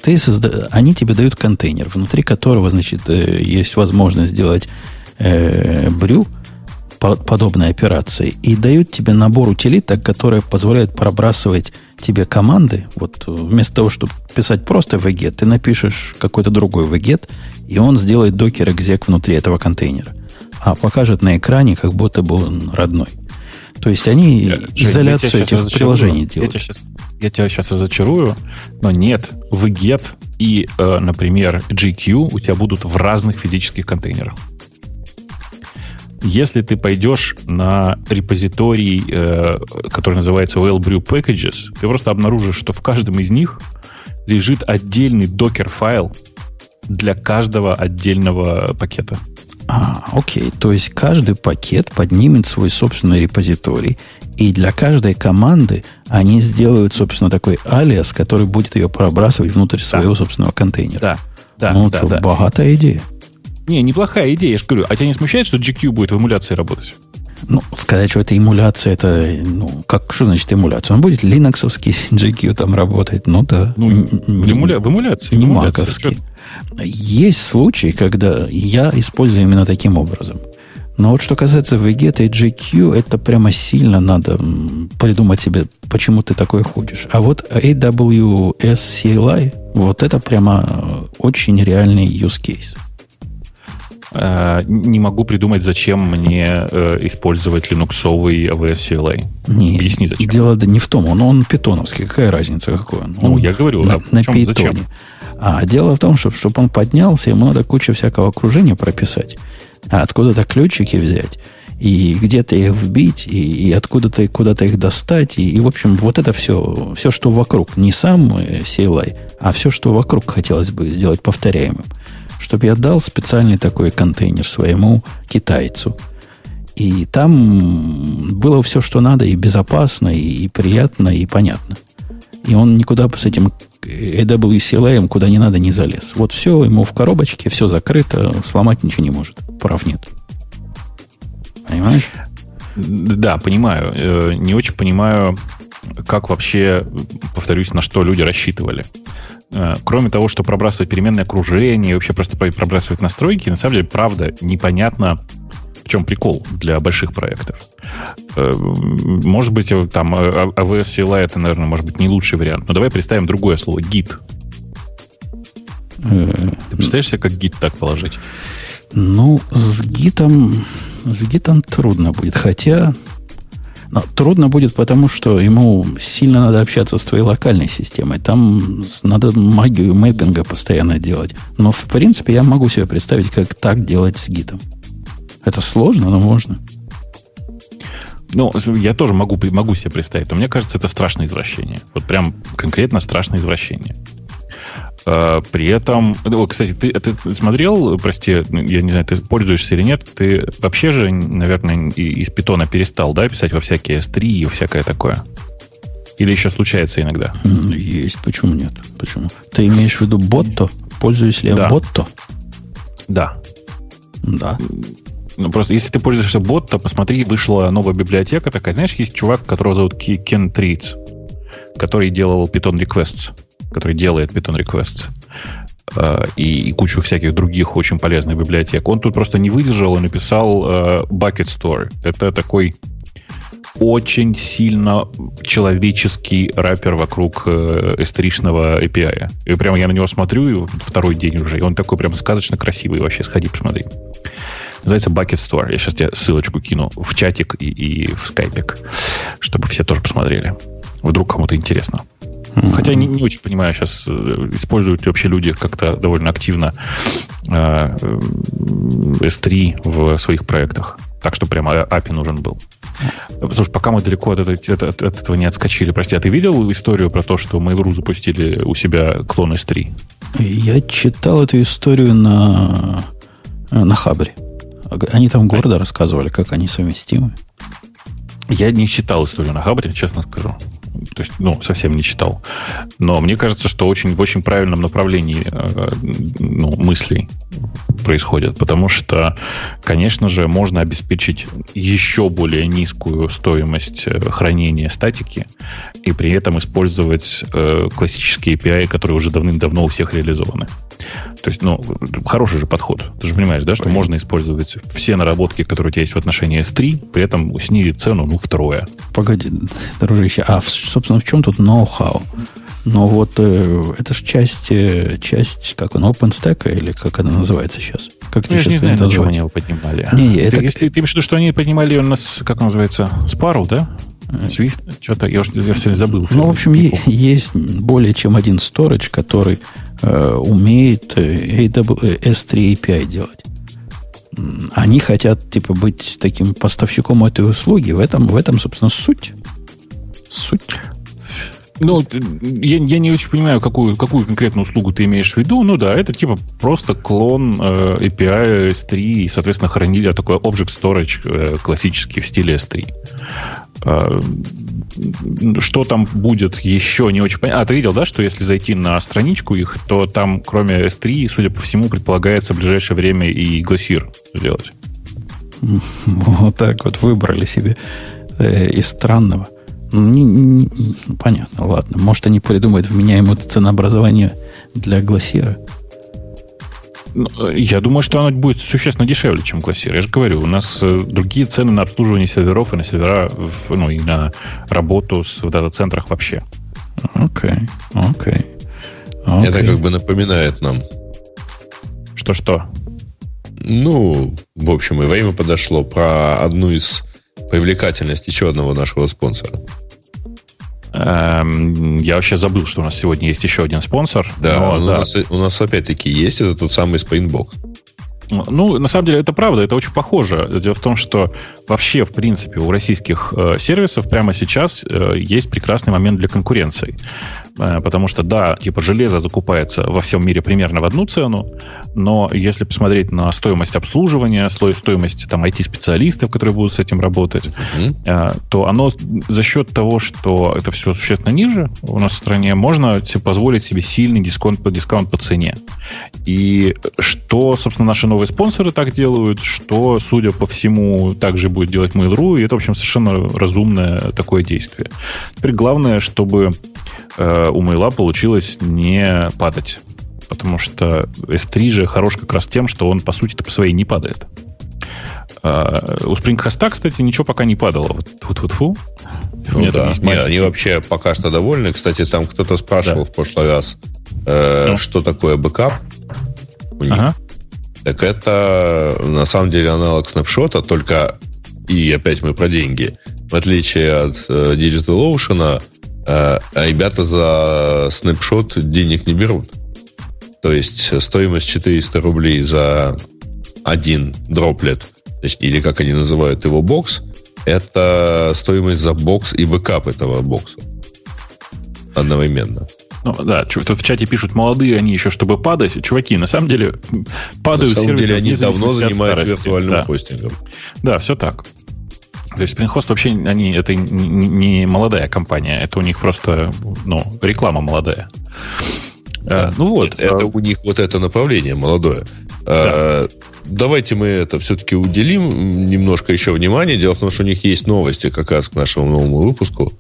Ты созда... Они тебе дают контейнер, внутри которого, значит, э, есть возможность сделать э, брю, подобной операции и дают тебе набор утилиток, которые позволяют пробрасывать тебе команды. Вот вместо того, чтобы писать просто вегет, ты напишешь какой-то другой вегет, и он сделает докер экзек внутри этого контейнера. А покажет на экране, как будто бы он родной. То есть они я, изоляцию этих приложений делают. Я тебя, сейчас, я тебя сейчас разочарую, но нет, VGET и, э, например, GQ у тебя будут в разных физических контейнерах. Если ты пойдешь на репозиторий, э, который называется Wellbrew Packages, ты просто обнаружишь, что в каждом из них лежит отдельный докер-файл для каждого отдельного пакета. А, окей. То есть каждый пакет поднимет свой собственный репозиторий, и для каждой команды они сделают, собственно, такой алиас, который будет ее пробрасывать внутрь своего собственного контейнера. Да, да, ну, да, что, да. богатая идея. Не, неплохая идея, я же говорю. А тебя не смущает, что GQ будет в эмуляции работать? Ну, сказать, что это эмуляция, это, ну, как, что значит эмуляция? Он будет линоксовский GQ там работать, ну да. Ну, в, эмуля, в эмуляции. Не маковский. Есть случаи, когда я использую именно таким образом. Но вот что касается Vegeta и GQ, это прямо сильно надо придумать себе, почему ты такой ходишь. А вот AWS CLI, вот это прямо очень реальный use case. Uh, не могу придумать, зачем мне uh, использовать линуксовый AWS CLI. Не, Объясни, зачем. Дело да не в том, он, он питоновский. Какая разница, какой он? Ну, я говорю, на, а на питоне. Зачем? А дело в том, что чтобы он поднялся, ему надо кучу всякого окружения прописать. А откуда-то ключики взять. И где-то их вбить, и, и откуда-то куда-то их достать. И, и, в общем, вот это все, все, что вокруг. Не сам CLI, а все, что вокруг хотелось бы сделать повторяемым. Чтобы я дал специальный такой контейнер своему китайцу. И там было все, что надо, и безопасно, и, приятно, и понятно. И он никуда с этим AWCLA куда не надо не залез. Вот все ему в коробочке, все закрыто, сломать ничего не может. Прав нет. Понимаешь? Да, понимаю. Э, не очень понимаю, как вообще, повторюсь, на что люди рассчитывали. Э, кроме того, что пробрасывать переменное окружение и вообще просто пробрасывать настройки, на самом деле, правда, непонятно, в чем прикол для больших проектов. Э, может быть, э, там AWS э, CLI это, наверное, может быть не лучший вариант. Но давай представим другое слово гид. Ты представляешь себе, как гид так положить? Ну, с гитом, с гитом трудно будет. Хотя но трудно будет, потому что ему сильно надо общаться с твоей локальной системой. Там надо магию мэппинга постоянно делать. Но, в принципе, я могу себе представить, как так делать с гитом. Это сложно, но можно. Ну, я тоже могу, могу себе представить, но мне кажется, это страшное извращение. Вот прям конкретно страшное извращение. А, при этом, о, кстати, ты, ты смотрел, прости, я не знаю, ты пользуешься или нет, ты вообще же, наверное, из питона перестал, да, писать во всякие S3 и всякое такое? Или еще случается иногда? Есть, почему нет? Почему? Ты имеешь в виду ботто? Пользуюсь ли я да. ботто? Да. Да. Ну, просто если ты пользуешься бот, то посмотри, вышла новая библиотека такая. Знаешь, есть чувак, которого зовут Кен Триц, который делал Python Requests, который делает Python Requests э, и, и кучу всяких других очень полезных библиотек. Он тут просто не выдержал и написал э, Bucket Store. Это такой очень сильно человеческий рэпер вокруг эстеричного API. И прямо я на него смотрю второй день уже, и он такой прям сказочно красивый. Вообще, сходи, посмотри. Называется Bucket Store. Я сейчас тебе ссылочку кину в чатик и, и в скайпик, чтобы все тоже посмотрели. Вдруг кому-то интересно. Хотя не, не очень понимаю, сейчас э, используют вообще люди как-то довольно активно э, S3 в своих проектах. Так что прямо API нужен был. Потому что пока мы далеко от, от, от, от этого не отскочили. Прости, а ты видел историю про то, что Mail.ru запустили у себя клон S3? Я читал эту историю на, на Хабре. Они там гордо рассказывали, как они совместимы. Я не читал историю на Хабре, честно скажу. То есть, ну, совсем не читал. Но мне кажется, что очень, в очень правильном направлении э, ну, мыслей происходят. Потому что, конечно же, можно обеспечить еще более низкую стоимость э, хранения статики и при этом использовать э, классические API, которые уже давным-давно у всех реализованы. То есть, ну, хороший же подход. Ты же понимаешь, да, что Понятно. можно использовать все наработки, которые у тебя есть в отношении S3, при этом снизить цену, ну, втрое. Погоди, дружище, а, собственно, в чем тут ноу-хау? Но вот э, это же часть, э, часть, как он, OpenStack, или как она называется сейчас? Как ну, я же не знаю, зачем они его поднимали. Не, это... Если ты имеешь в виду, что они поднимали ее на, как называется, Sparrow, да? Swift? Что-то я уже я все забыл. Ну, в общем, есть более чем один storage, который э, умеет S3 API делать. Они хотят, типа, быть таким поставщиком этой услуги. В этом, в этом собственно, суть. Суть. Ну, я, я не очень понимаю, какую, какую конкретную услугу ты имеешь в виду. Ну да, это типа просто клон э, API S3 и, соответственно, хранили такой Object Storage э, классический в стиле S3. Э, что там будет еще не очень понятно. А, ты видел, да, что если зайти на страничку их, то там, кроме S3, судя по всему, предполагается в ближайшее время и Glacier сделать. Вот так вот выбрали себе э, из странного. Не, не, понятно, ладно. Может, они придумают вменяемое ценообразование для глассира. Ну, я думаю, что оно будет существенно дешевле, чем классир. Я же говорю, у нас э, другие цены на обслуживание серверов и на сервера, ну и на работу с в дата-центрах вообще. Окей, okay, окей. Okay. Okay. Это как бы напоминает нам. Что-что? Ну, в общем, и время подошло про одну из привлекательностей еще одного нашего спонсора. Эм, я вообще забыл, что у нас сегодня есть еще один спонсор. Да, но, у, да. Нас, у нас опять-таки есть, это тот самый Springbox. Ну, на самом деле, это правда, это очень похоже. Дело в том, что вообще, в принципе, у российских э, сервисов прямо сейчас э, есть прекрасный момент для конкуренции. Э, потому что, да, типа железо закупается во всем мире примерно в одну цену, но если посмотреть на стоимость обслуживания, стоимость там IT-специалистов, которые будут с этим работать, mm-hmm. то оно за счет того, что это все существенно ниже у нас в стране, можно себе позволить себе сильный дисконт, дисконт по цене. И что, собственно, наши новые спонсоры так делают, что, судя по всему, также будет делать Mail.ru, и это, в общем, совершенно разумное такое действие. Теперь главное, чтобы Э, у Мейла получилось не падать. Потому что S3 же хорош как раз тем, что он, по сути-то, по своей не падает. Э, у Spring Host, кстати, ничего пока не падало. Вот вот вот фу. Ну, да. Нет, они вообще пока что довольны. Кстати, там кто-то спрашивал да. в прошлый раз, э, ну. что такое бэкап у них. Ага. Так это на самом деле аналог снапшота, только и опять мы про деньги. В отличие от э, DigitalOcean, а, а ребята за снапшот денег не берут. То есть стоимость 400 рублей за один дроплет, или как они называют его, бокс, это стоимость за бокс и бэкап этого бокса одновременно. Ну, да, тут в чате пишут, молодые они еще, чтобы падать. Чуваки, на самом деле падают На самом деле они давно занимаются виртуальным да. хостингом. Да, все так. То есть Spring вообще они, это не, молодая компания, это у них просто ну, реклама молодая. А, ну вот, Нет, это а... у них вот это направление молодое. Да. давайте мы это все-таки уделим немножко еще внимания. Дело в том, что у них есть новости как раз к нашему новому выпуску.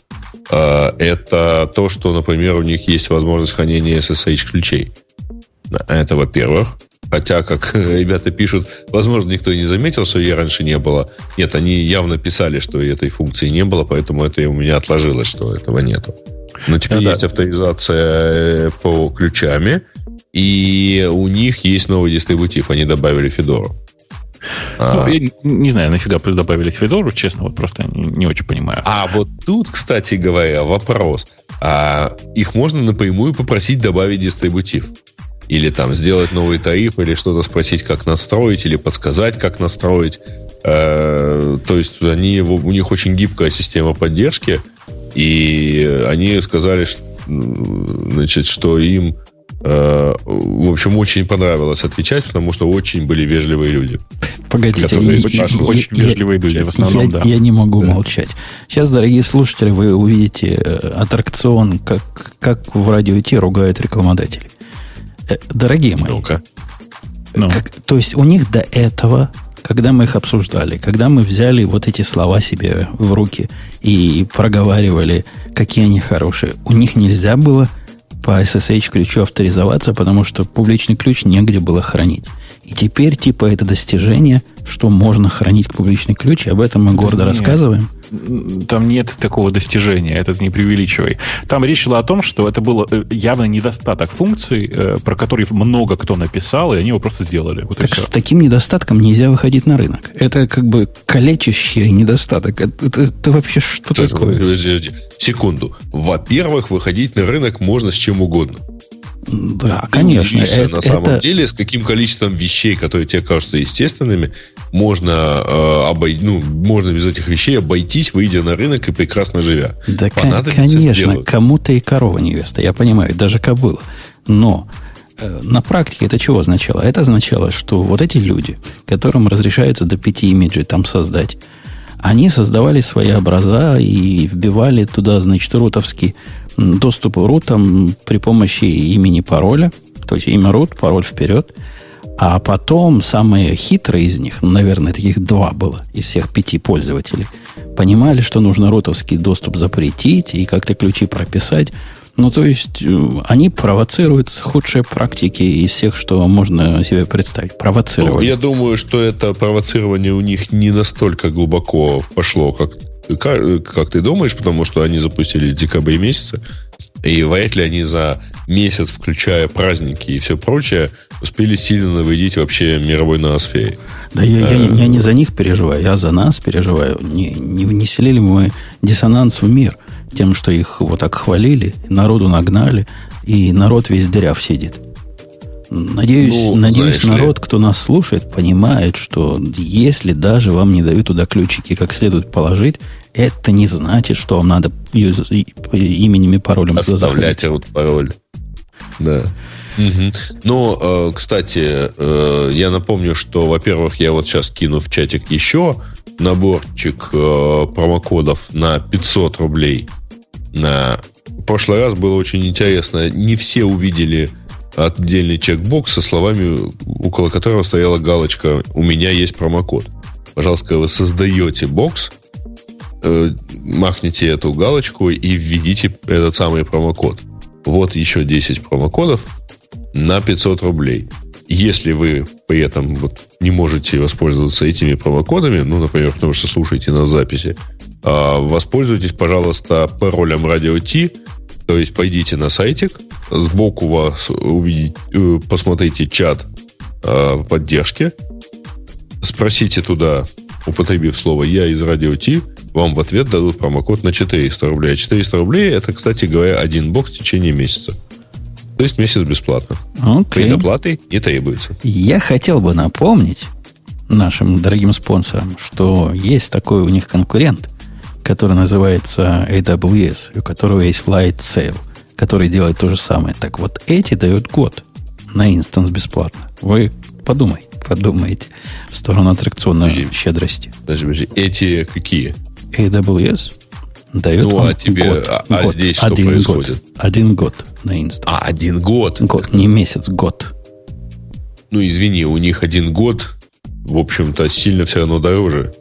А, это то, что, например, у них есть возможность хранения SSH-ключей. Это, во-первых. Хотя, как ребята пишут, возможно, никто и не заметил, что ее раньше не было. Нет, они явно писали, что этой функции не было, поэтому это у меня отложилось, что этого нету. Но теперь да, есть да. авторизация э, по ключами, и у них есть новый дистрибутив. Они добавили Федору. Ну, а, я не знаю, нафига добавили Федору, честно, вот просто не, не очень понимаю. А вот тут, кстати говоря, вопрос. А их можно напрямую попросить добавить дистрибутив? или там сделать новый тариф, или что-то спросить, как настроить, или подсказать, как настроить. Э, то есть они, у них очень гибкая система поддержки, и они сказали, что, значит, что им в общем, очень понравилось отвечать, потому что очень были вежливые люди. Погодите, я, очень, очень я, вежливые люди, в основном, я, да. Я не могу да. молчать. Сейчас, дорогие слушатели, вы увидите э, аттракцион, как, как в радио Ти ругают рекламодатели. Э, дорогие мои, ну-ка. Ну. Как, то есть у них до этого, когда мы их обсуждали, когда мы взяли вот эти слова себе в руки и проговаривали, какие они хорошие, у них нельзя было по SSH ключу авторизоваться, потому что публичный ключ негде было хранить. И теперь, типа, это достижение, что можно хранить публичный ключ, и об этом мы гордо Нет. рассказываем там нет такого достижения, это не преувеличивай. Там речь шла о том, что это был э, явно недостаток функций, э, про которые много кто написал, и они его просто сделали. Вот так с таким недостатком нельзя выходить на рынок. Это как бы калечащий недостаток. Это, это, это вообще что Слушай, такое? Секунду. Во-первых, выходить на рынок можно с чем угодно. Да, конечно. Это, на самом это... деле, с каким количеством вещей, которые тебе кажутся естественными, можно, э, обой... ну, можно без этих вещей обойтись, выйдя на рынок и прекрасно живя. Да, конечно, кому-то и корова невеста, я понимаю, даже кобыла. Но э, на практике это чего означало? Это означало, что вот эти люди, которым разрешается до пяти имиджей там создать, они создавали свои образа и вбивали туда, значит, рутовский доступ рутом при помощи имени пароля, то есть имя рут, пароль вперед, а потом самые хитрые из них, ну, наверное, таких два было из всех пяти пользователей, понимали, что нужно рутовский доступ запретить и как-то ключи прописать. Ну, то есть, э, они провоцируют худшие практики из всех, что можно себе представить. Провоцировать. Ну, я думаю, что это провоцирование у них не настолько глубоко пошло, как как, ты думаешь, потому что они запустили в декабре месяце, и вряд ли они за месяц, включая праздники и все прочее, успели сильно навредить вообще мировой ноосфере. Да я, я, я не за них переживаю, я за нас переживаю. Не, не внесли ли мы диссонанс в мир тем, что их вот так хвалили, народу нагнали, и народ весь дыряв сидит. Надеюсь, ну, надеюсь народ, ли. кто нас слушает, понимает, что если даже вам не дают туда ключики, как следует положить, это не значит, что вам надо именем и паролем Оставлять вот пароль. Да. Угу. Ну, э, кстати, э, я напомню, что, во-первых, я вот сейчас кину в чатик еще наборчик э, промокодов на 500 рублей. На... В прошлый раз было очень интересно. Не все увидели отдельный чекбокс со словами, около которого стояла галочка «У меня есть промокод». Пожалуйста, вы создаете бокс, э, махните эту галочку и введите этот самый промокод. Вот еще 10 промокодов на 500 рублей. Если вы при этом вот не можете воспользоваться этими промокодами, ну, например, потому что слушаете на записи, а, воспользуйтесь, пожалуйста, паролем Radio T, то есть пойдите на сайтик, сбоку вас увидите, э, посмотрите чат э, поддержки, спросите туда, употребив слово «Я из Радио Ти», вам в ответ дадут промокод на 400 рублей. А 400 рублей – это, кстати говоря, один бокс в течение месяца. То есть месяц бесплатно. Okay. Предоплаты не требуется. Я хотел бы напомнить нашим дорогим спонсорам, что есть такой у них конкурент, который называется AWS, у которого есть Light Sale, который делает то же самое. Так вот, эти дают год на инстанс бесплатно. Вы подумайте, подумайте в сторону аттракциона подожди, щедрости. Подожди, подожди. Эти какие? AWS дает ну, а тебе, год, а, а год, здесь что один происходит? Год, один год на инстанс. А, один год? Год, не месяц, год. Ну, извини, у них один год, в общем-то, сильно все равно дороже.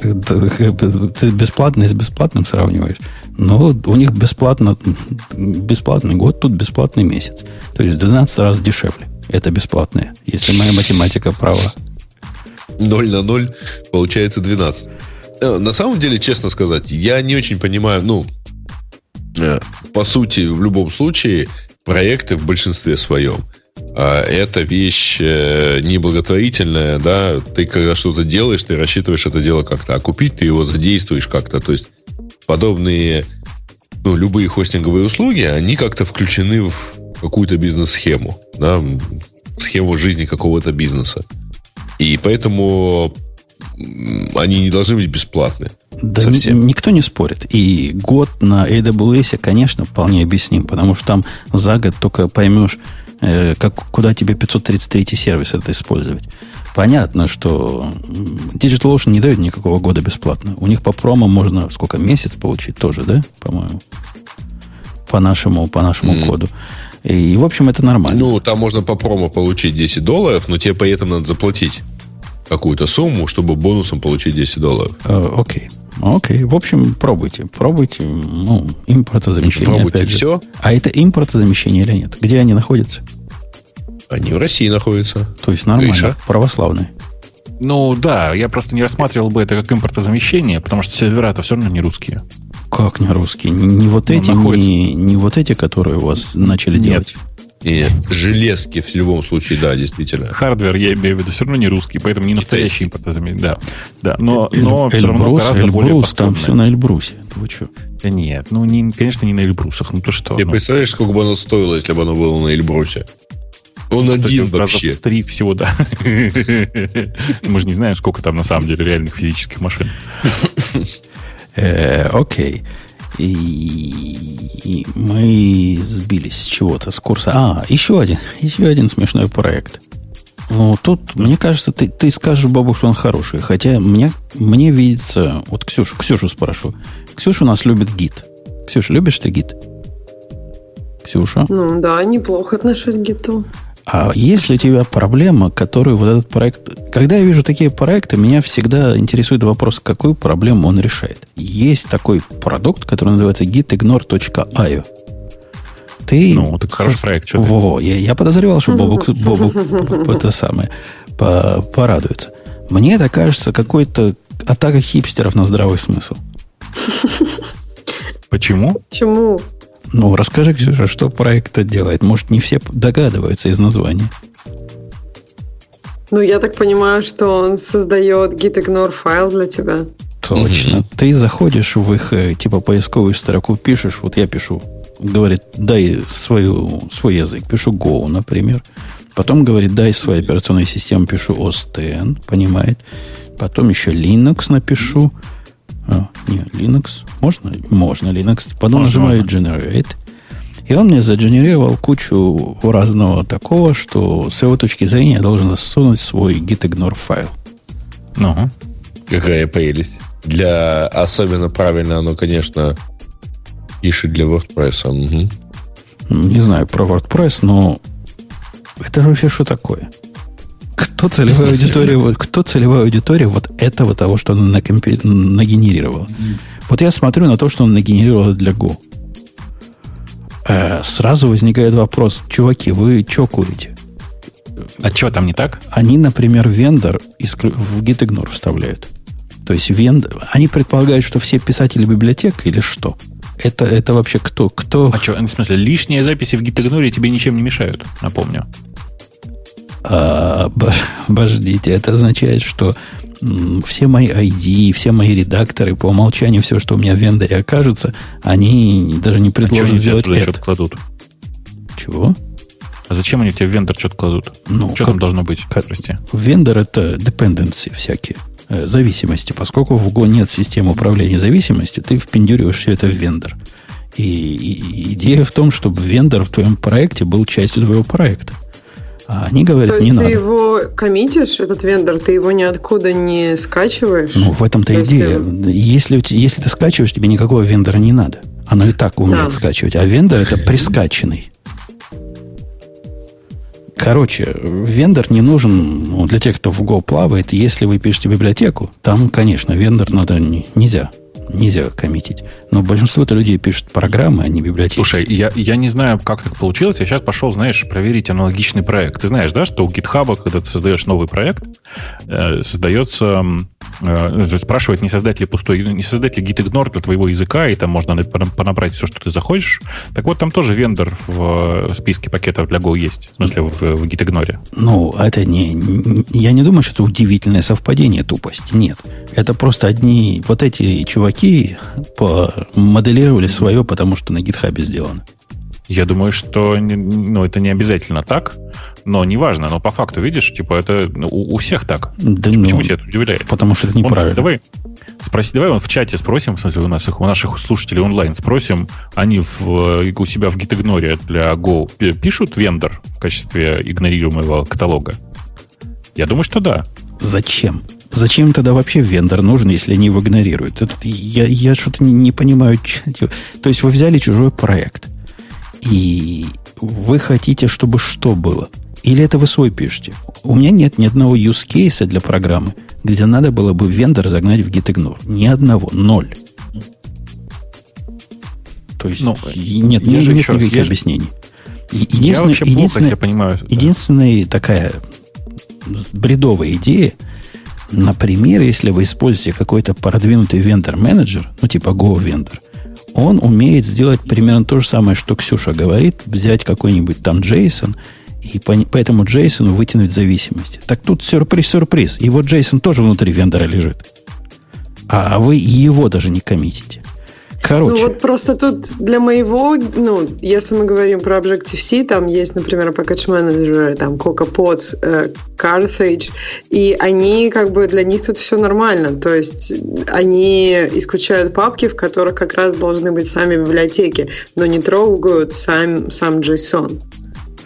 Ты бесплатно с бесплатным сравниваешь. Но у них бесплатно, бесплатный год, тут бесплатный месяц. То есть 12 раз дешевле. Это бесплатное, если моя математика права. 0 на 0 получается 12. Э, на самом деле, честно сказать, я не очень понимаю, ну, э, по сути, в любом случае, проекты в большинстве своем а, это вещь э, неблаготворительная, да, ты когда что-то делаешь, ты рассчитываешь это дело как-то, а купить ты его задействуешь как-то, то есть подобные, ну, любые хостинговые услуги, они как-то включены в какую-то бизнес-схему, да, схему жизни какого-то бизнеса. И поэтому они не должны быть бесплатны. Да совсем. никто не спорит. И год на AWS, конечно, вполне объясним, потому что там за год только поймешь, э, как, куда тебе 533 сервис это использовать. Понятно, что DigitalOcean не дает никакого года бесплатно. У них по промо можно сколько, месяц получить тоже, да, по-моему? По нашему, по нашему mm. коду. И, в общем, это нормально. Ну, там можно по промо получить 10 долларов, но тебе при этом надо заплатить какую-то сумму, чтобы бонусом получить 10 долларов. Э, окей. Окей. Okay. В общем, пробуйте. Пробуйте. Ну, импортозамещение. Пробуйте все. А это импортозамещение или нет? Где они находятся? Они в России находятся. То есть нормально, Гриша. православные. Ну да, я просто не рассматривал бы это как импортозамещение, потому что сервера-то все равно не русские. Как не русские? Не, не вот ну, эти, не, не вот эти, которые у вас начали Нет. делать. Нет, железки в любом случае, да, действительно. Хардвер, я имею в виду, все равно не русский, поэтому не настоящий импортозамещение. Да, да, но, но Эль, все равно гораздо Эльбрус, более там все на Эльбрусе. Вы что? Да нет, ну, не, конечно, не на Эльбрусах, ну то что. Ты ну. представляешь, сколько бы оно стоило, если бы оно было на Эльбрусе? Он один вообще. в три всего, да. Мы же не знаем, сколько там на самом деле реальных физических машин. Э, окей. И мы сбились с чего-то, с курса. А, еще один, еще один смешной проект. Ну, тут, мне кажется, ты, ты скажешь Бабу, что он хороший. Хотя мне, мне видится... Вот Ксюшу, Ксюшу спрошу. Ксюша у нас любит гид. Ксюша, любишь ты гид? Ксюша? Ну, да, неплохо отношусь к гиту. А есть ли у тебя проблема, которую вот этот проект... Когда я вижу такие проекты, меня всегда интересует вопрос, какую проблему он решает. Есть такой продукт, который называется gitignore.io. Ты... Ну, так хороший со... проект. Что Во, я, я подозревал, что Бобук, Бобук это самое порадуется. Мне это кажется какой-то атака хипстеров на здравый смысл. Почему? Почему? Ну, расскажи, Ксюша, что проект делает. Может, не все догадываются из названия. Ну, я так понимаю, что он создает gitignore файл для тебя. Точно. Угу. Ты заходишь в их, э, типа, поисковую строку, пишешь, вот я пишу, говорит, дай свою, свой язык, пишу Go, например. Потом говорит, дай свою операционную систему, пишу OS X, понимает. Потом еще Linux напишу. А, нет, Linux. Можно? Можно Linux. Потом можно, нажимаю можно. Generate. И он мне загенерировал кучу разного такого, что с его точки зрения я должен засунуть свой gitignore файл. Ну, какая прелесть. Для особенно правильно оно, конечно, пишет для WordPress. Угу. Не знаю про WordPress, но это вообще что такое? Кто целевая аудитория? Вот, кто целевая аудитория вот этого того, что он накомпи... нагенерировал? Вот я смотрю на то, что он нагенерировал для Go. Э, сразу возникает вопрос, чуваки, вы что курите? А что там не так? Они, например, вендор в gitignore вставляют. То есть вендор, они предполагают, что все писатели библиотек или что? Это, это вообще кто? кто? А что, в смысле, лишние записи в gitignore тебе ничем не мешают, напомню. А, обождите, это означает, что все мои ID, все мои редакторы, по умолчанию все, что у меня в вендоре окажется, они даже не предложат а сделать это. что-то кладут? Чего? А зачем они у тебя в вендор что-то кладут? Ну, что как, там должно быть? Как, прости. Вендор это dependency всякие, э, зависимости. Поскольку в Go нет системы управления зависимостью, ты впендюриваешь все это в вендор. И, и идея в том, чтобы вендор в твоем проекте был частью твоего проекта. А они говорят, То есть не ты надо. его коммитишь, этот вендор, ты его ниоткуда не скачиваешь? Ну, в этом-то То идея. Ты... Если, если ты скачиваешь, тебе никакого вендора не надо. Оно и так умеет да. скачивать. А вендор это прискачанный. Короче, вендор не нужен ну, для тех, кто в Go плавает. Если вы пишете библиотеку, там, конечно, вендор надо не, нельзя нельзя коммитить. Но большинство-то людей пишут программы, а не библиотеки. Слушай, я, я не знаю, как так получилось. Я сейчас пошел, знаешь, проверить аналогичный проект. Ты знаешь, да, что у GitHub, когда ты создаешь новый проект, э, создается э, спрашивает, не создать ли пустой, не создать ли gitignore для твоего языка, и там можно понабрать все, что ты захочешь. Так вот, там тоже вендор в списке пакетов для Go есть. В смысле, в, в gitignore. Ну, это не... Я не думаю, что это удивительное совпадение тупости. Нет. Это просто одни... Вот эти чуваки моделировали свое, потому что на GitHub сделано. Я думаю, что ну, это не обязательно так, но неважно, но по факту, видишь, типа это ну, у, у всех так. Да Почему ну, тебя это удивляет? Потому что это неправильно. Он, давай, спроси, давай он в чате спросим, в смысле у, нас, у наших слушателей онлайн спросим, они в, у себя в GitIgnore для Go пишут вендор в качестве игнорируемого каталога? Я думаю, что да. Зачем? Зачем тогда вообще вендор нужен, если они его игнорируют? Это, я я что-то не, не понимаю. То есть вы взяли чужой проект, и вы хотите, чтобы что было? Или это вы свой пишете? У меня нет ни одного use case для программы, где надо было бы вендор загнать в gitignore. Ни одного. Ноль. То есть ну, нет, нет, нет никаких я объяснений. Я вообще плохо я понимаю. Единственная такая бредовая идея, например, если вы используете какой-то продвинутый вендор-менеджер, ну типа Go-вендор, он умеет сделать примерно то же самое, что Ксюша говорит, взять какой-нибудь там JSON и по, по этому JSON вытянуть зависимости. Так тут сюрприз-сюрприз. Его JSON тоже внутри вендора лежит. А вы его даже не коммитите. Короче. Ну вот просто тут для моего, ну, если мы говорим про Objective-C, там есть, например, package manager, там CocoaPods, э, Carthage, и они как бы для них тут все нормально. То есть они исключают папки, в которых как раз должны быть сами библиотеки, но не трогают сам, сам JSON.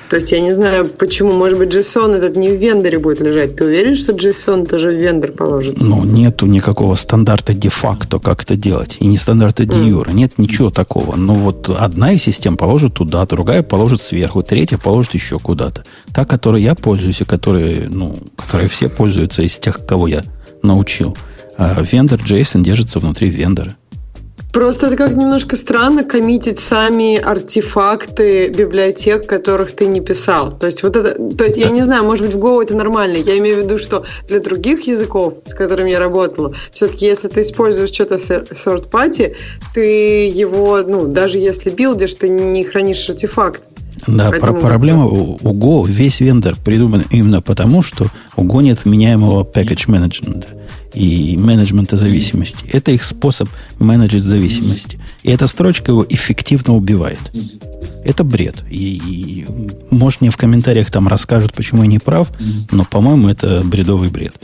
То есть я не знаю, почему. Может быть, JSON этот не в вендоре будет лежать. Ты уверен, что JSON тоже в вендор положится? Ну, нету никакого стандарта де-факто, как это делать. И не стандарта де-юра. Mm. Нет ничего такого. Но ну, вот одна из систем положит туда, другая положит сверху, третья положит еще куда-то. Та, которой я пользуюсь, и которой, ну, которой все пользуются из тех, кого я научил. А вендор JSON держится внутри вендора. Просто это как немножко странно коммитить сами артефакты библиотек, которых ты не писал. То есть вот это, то есть я не знаю, может быть в Go это нормально. Я имею в виду, что для других языков, с которыми я работала, все-таки если ты используешь что-то third party, ты его, ну даже если билдишь, ты не хранишь артефакт. Да, Поэтому... проблема у, у Go, весь вендор придуман именно потому, что у Go нет вменяемого package management и менеджмента зависимости. Это их способ менеджить зависимости. И эта строчка его эффективно убивает. Это бред. И, и может, мне в комментариях там расскажут, почему я не прав, но, по-моему, это бредовый бред.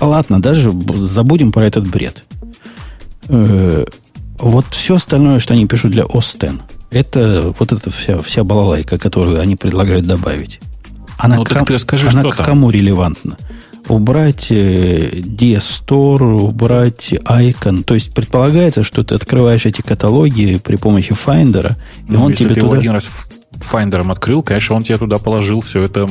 Ладно, даже забудем про этот бред. Э, вот все остальное, что они пишут для OS это вот эта вся, вся балалайка, которую они предлагают добавить. Она, ну, к, ты скажи, она к кому релевантна? убрать э, DS Store, убрать Icon. То есть предполагается, что ты открываешь эти каталоги при помощи Finder, и ну, он тебе ты туда... один раз Finder открыл, конечно, он тебе туда положил все это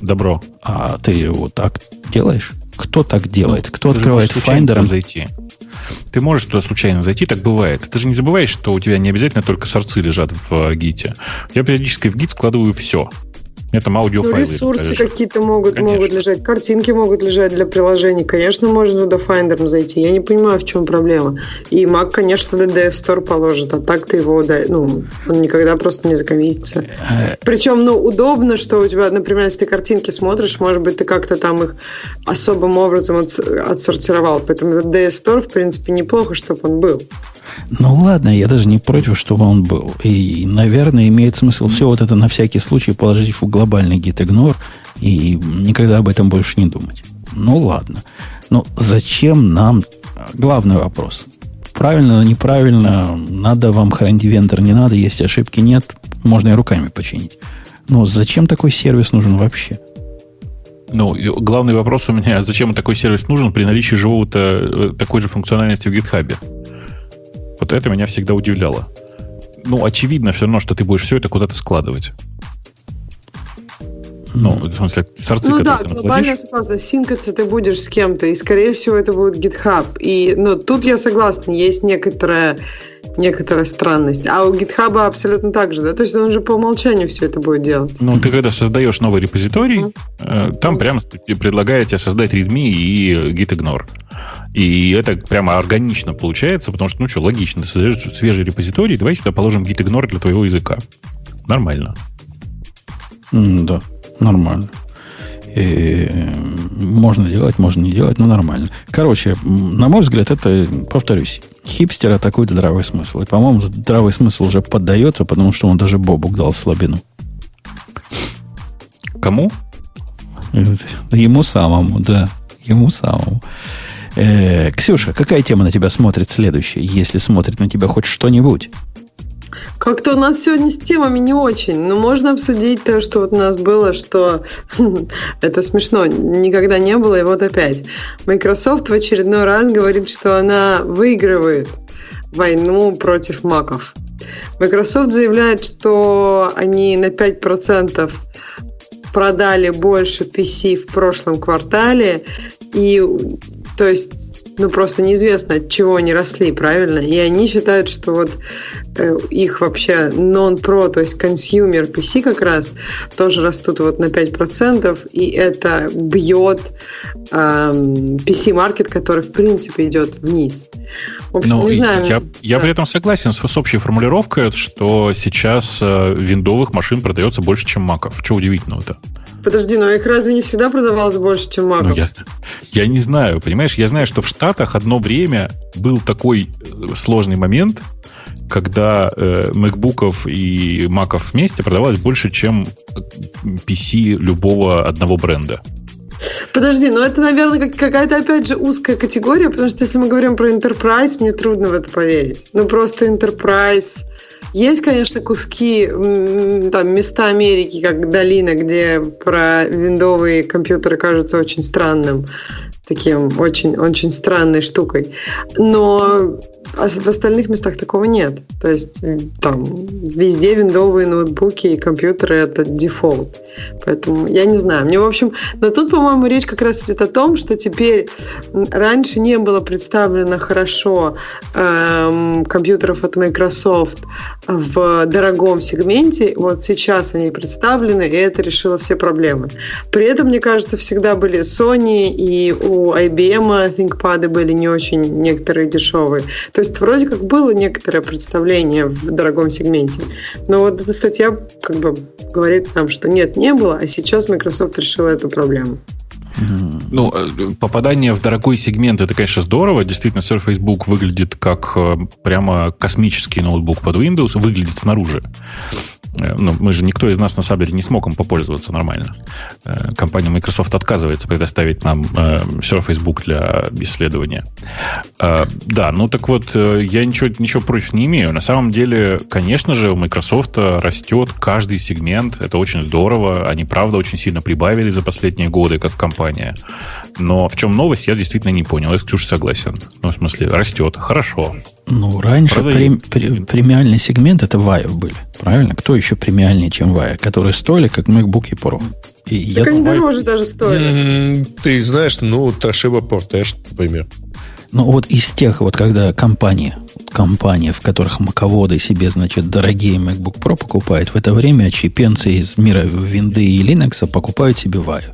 добро. А ты вот так делаешь? Кто так делает? Ну, Кто открывает Finder? зайти. Ты можешь туда случайно зайти, так бывает. Ты же не забываешь, что у тебя не обязательно только сорцы лежат в э, гите. Я периодически в гит складываю все. Это аудиофайлы. Ну, ресурсы какие-то могут, могут лежать, картинки могут лежать для приложений. Конечно, можно туда Finder зайти. Я не понимаю, в чем проблема. И Mac, конечно, DDS Store положит, а так ты его, да, ну, он никогда просто не закоммитится. Причем, ну, удобно, что у тебя, например, если ты картинки смотришь, может быть, ты как-то там их особым образом отсортировал. Поэтому DDS Store, в принципе, неплохо, чтобы он был. Ну ладно, я даже не против, чтобы он был. И, наверное, имеет смысл все вот это на всякий случай положить в глобальный git ignore и никогда об этом больше не думать. Ну ладно. Но зачем нам... Главный вопрос. Правильно, неправильно, надо вам хранить вендор, не надо, если ошибки нет, можно и руками починить. Но зачем такой сервис нужен вообще? Ну, главный вопрос у меня, зачем такой сервис нужен при наличии живого-то э, такой же функциональности в GitHub? Вот это меня всегда удивляло. Ну, очевидно все равно, что ты будешь все это куда-то складывать. Ну, в смысле, сорцы, ну да, глобально согласна. Синкаться ты будешь с кем-то, и, скорее всего, это будет GitHub. И, ну, тут я согласна, есть некоторая, некоторая странность. А у GitHub абсолютно так же, да? То есть он же по умолчанию все это будет делать. Ну, ты когда создаешь новый репозиторий, mm-hmm. там прямо предлагает тебе создать readme и gitignore. И это прямо органично получается, потому что, ну что, логично, ты создаешь свежий репозиторий, давай сюда положим gitignore для твоего языка. Нормально. Mm, да, нормально. И можно делать, можно не делать, но нормально. Короче, на мой взгляд, это, повторюсь, хипстер атакует здравый смысл. И, по-моему, здравый смысл уже поддается, потому что он даже Бобук дал слабину. Кому? Ему самому, да. Ему самому. Э, Ксюша, какая тема на тебя смотрит следующая, если смотрит на тебя хоть что-нибудь? Как-то у нас сегодня с темами не очень, но можно обсудить то, что вот у нас было, что это смешно, никогда не было, и вот опять. Microsoft в очередной раз говорит, что она выигрывает войну против маков. Microsoft заявляет, что они на 5% продали больше PC в прошлом квартале, и то есть ну, просто неизвестно, от чего они росли, правильно? И они считают, что вот э, их вообще non-pro, то есть consumer PC как раз, тоже растут вот на 5%, и это бьет э, PC-маркет, который, в принципе, идет вниз. В общем, ну, не знаю. Я, я при этом согласен с, с общей формулировкой, что сейчас э, виндовых машин продается больше, чем маков. Что удивительного-то? Подожди, но их разве не всегда продавалось больше, чем маков? Ну, я, я не знаю, понимаешь? Я знаю, что в Штатах одно время был такой э, сложный момент, когда э, MacBook'ов и маков вместе продавалось больше, чем PC любого одного бренда. Подожди, но это, наверное, какая-то, опять же, узкая категория, потому что если мы говорим про Enterprise, мне трудно в это поверить. Ну, просто Enterprise есть, конечно, куски, там, места Америки, как долина, где про виндовые компьютеры кажутся очень странным, таким очень, очень странной штукой. Но а в остальных местах такого нет. То есть там везде виндовые ноутбуки и компьютеры это дефолт. Поэтому я не знаю. Мне, в общем, но тут, по-моему, речь как раз идет о том, что теперь раньше не было представлено хорошо эм, компьютеров от Microsoft в дорогом сегменте. Вот сейчас они представлены, и это решило все проблемы. При этом, мне кажется, всегда были Sony и у IBM ThinkPad были не очень некоторые дешевые. То есть вроде как было некоторое представление в дорогом сегменте. Но вот эта статья как бы говорит нам, что нет, не было, а сейчас Microsoft решила эту проблему. Ну, э, попадание в дорогой сегмент это, конечно, здорово. Действительно, Surface Book выглядит как э, прямо космический ноутбук под Windows, выглядит снаружи. Э, ну, мы же никто из нас на самом деле не смог им попользоваться нормально. Компания Microsoft отказывается предоставить нам Surface Book для исследования. Да, ну так вот, я ничего, ничего против не имею. На самом деле, конечно же, у Microsoft растет каждый сегмент. Это очень здорово. Они, правда, очень сильно прибавили за последние годы, как компания. Но в чем новость, я действительно не понял. Я с Ксюшей согласен. Ну, в смысле, растет. Хорошо. Ну, раньше прем, премиальный сегмент это Вайо были. Правильно? Кто еще премиальнее, чем Вайо? Которые стоили, как MacBook и Pro. И так я они дороже даже стоили. Ты знаешь, ну, Toshiba Portage, например. Ну, вот из тех, вот когда компании, компании, в которых маководы себе, значит, дорогие MacBook Pro покупают, в это время чипенцы из мира винды и Linux покупают себе Вайо.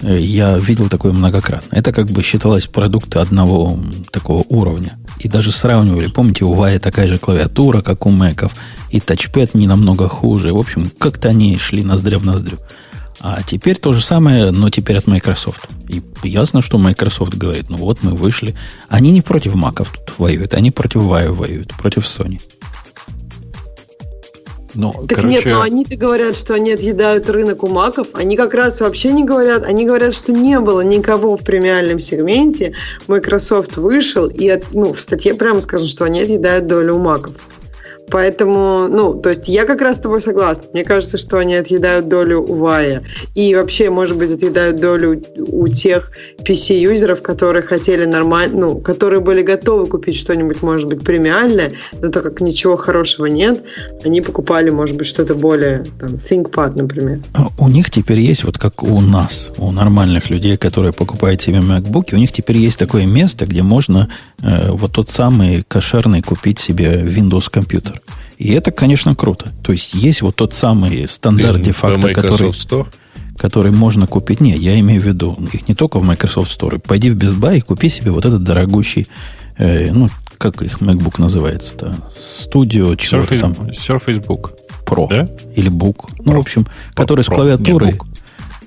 Э, я видел такое многократно. Это как бы считалось продукты одного такого уровня. И даже сравнивали. Помните, у Вая такая же клавиатура, как у Мэков. И тачпэд не намного хуже. В общем, как-то они шли ноздря в ноздрю. А теперь то же самое, но теперь от Microsoft. И ясно, что Microsoft говорит, ну вот мы вышли. Они не против Маков тут воюют, они против Ваю воюют, против Sony. Ну, так короче... нет, но они-то говорят, что они отъедают рынок у маков. Они как раз вообще не говорят. Они говорят, что не было никого в премиальном сегменте. Microsoft вышел, и от, ну, в статье прямо сказано, что они отъедают долю у маков. Поэтому, ну, то есть я как раз с тобой согласна. Мне кажется, что они отъедают долю у Вая. И вообще, может быть, отъедают долю у тех PC-юзеров, которые хотели нормально, ну, которые были готовы купить что-нибудь, может быть, премиальное, но так как ничего хорошего нет, они покупали, может быть, что-то более, там, ThinkPad, например. А у них теперь есть, вот как у нас, у нормальных людей, которые покупают себе MacBook, у них теперь есть такое место, где можно э, вот тот самый кошерный купить себе Windows компьютер. И это, конечно, круто. То есть есть вот тот самый стандарт де-факто, который, который можно купить. Не, я имею в виду, их не только в Microsoft Store. Пойди в Best Buy и купи себе вот этот дорогущий, э, ну, как их MacBook называется-то? Studio, Surface, там? Surface Book. Pro. Да? Или Book. Ну, Pro. в общем, который Pro. с клавиатурой, Нет,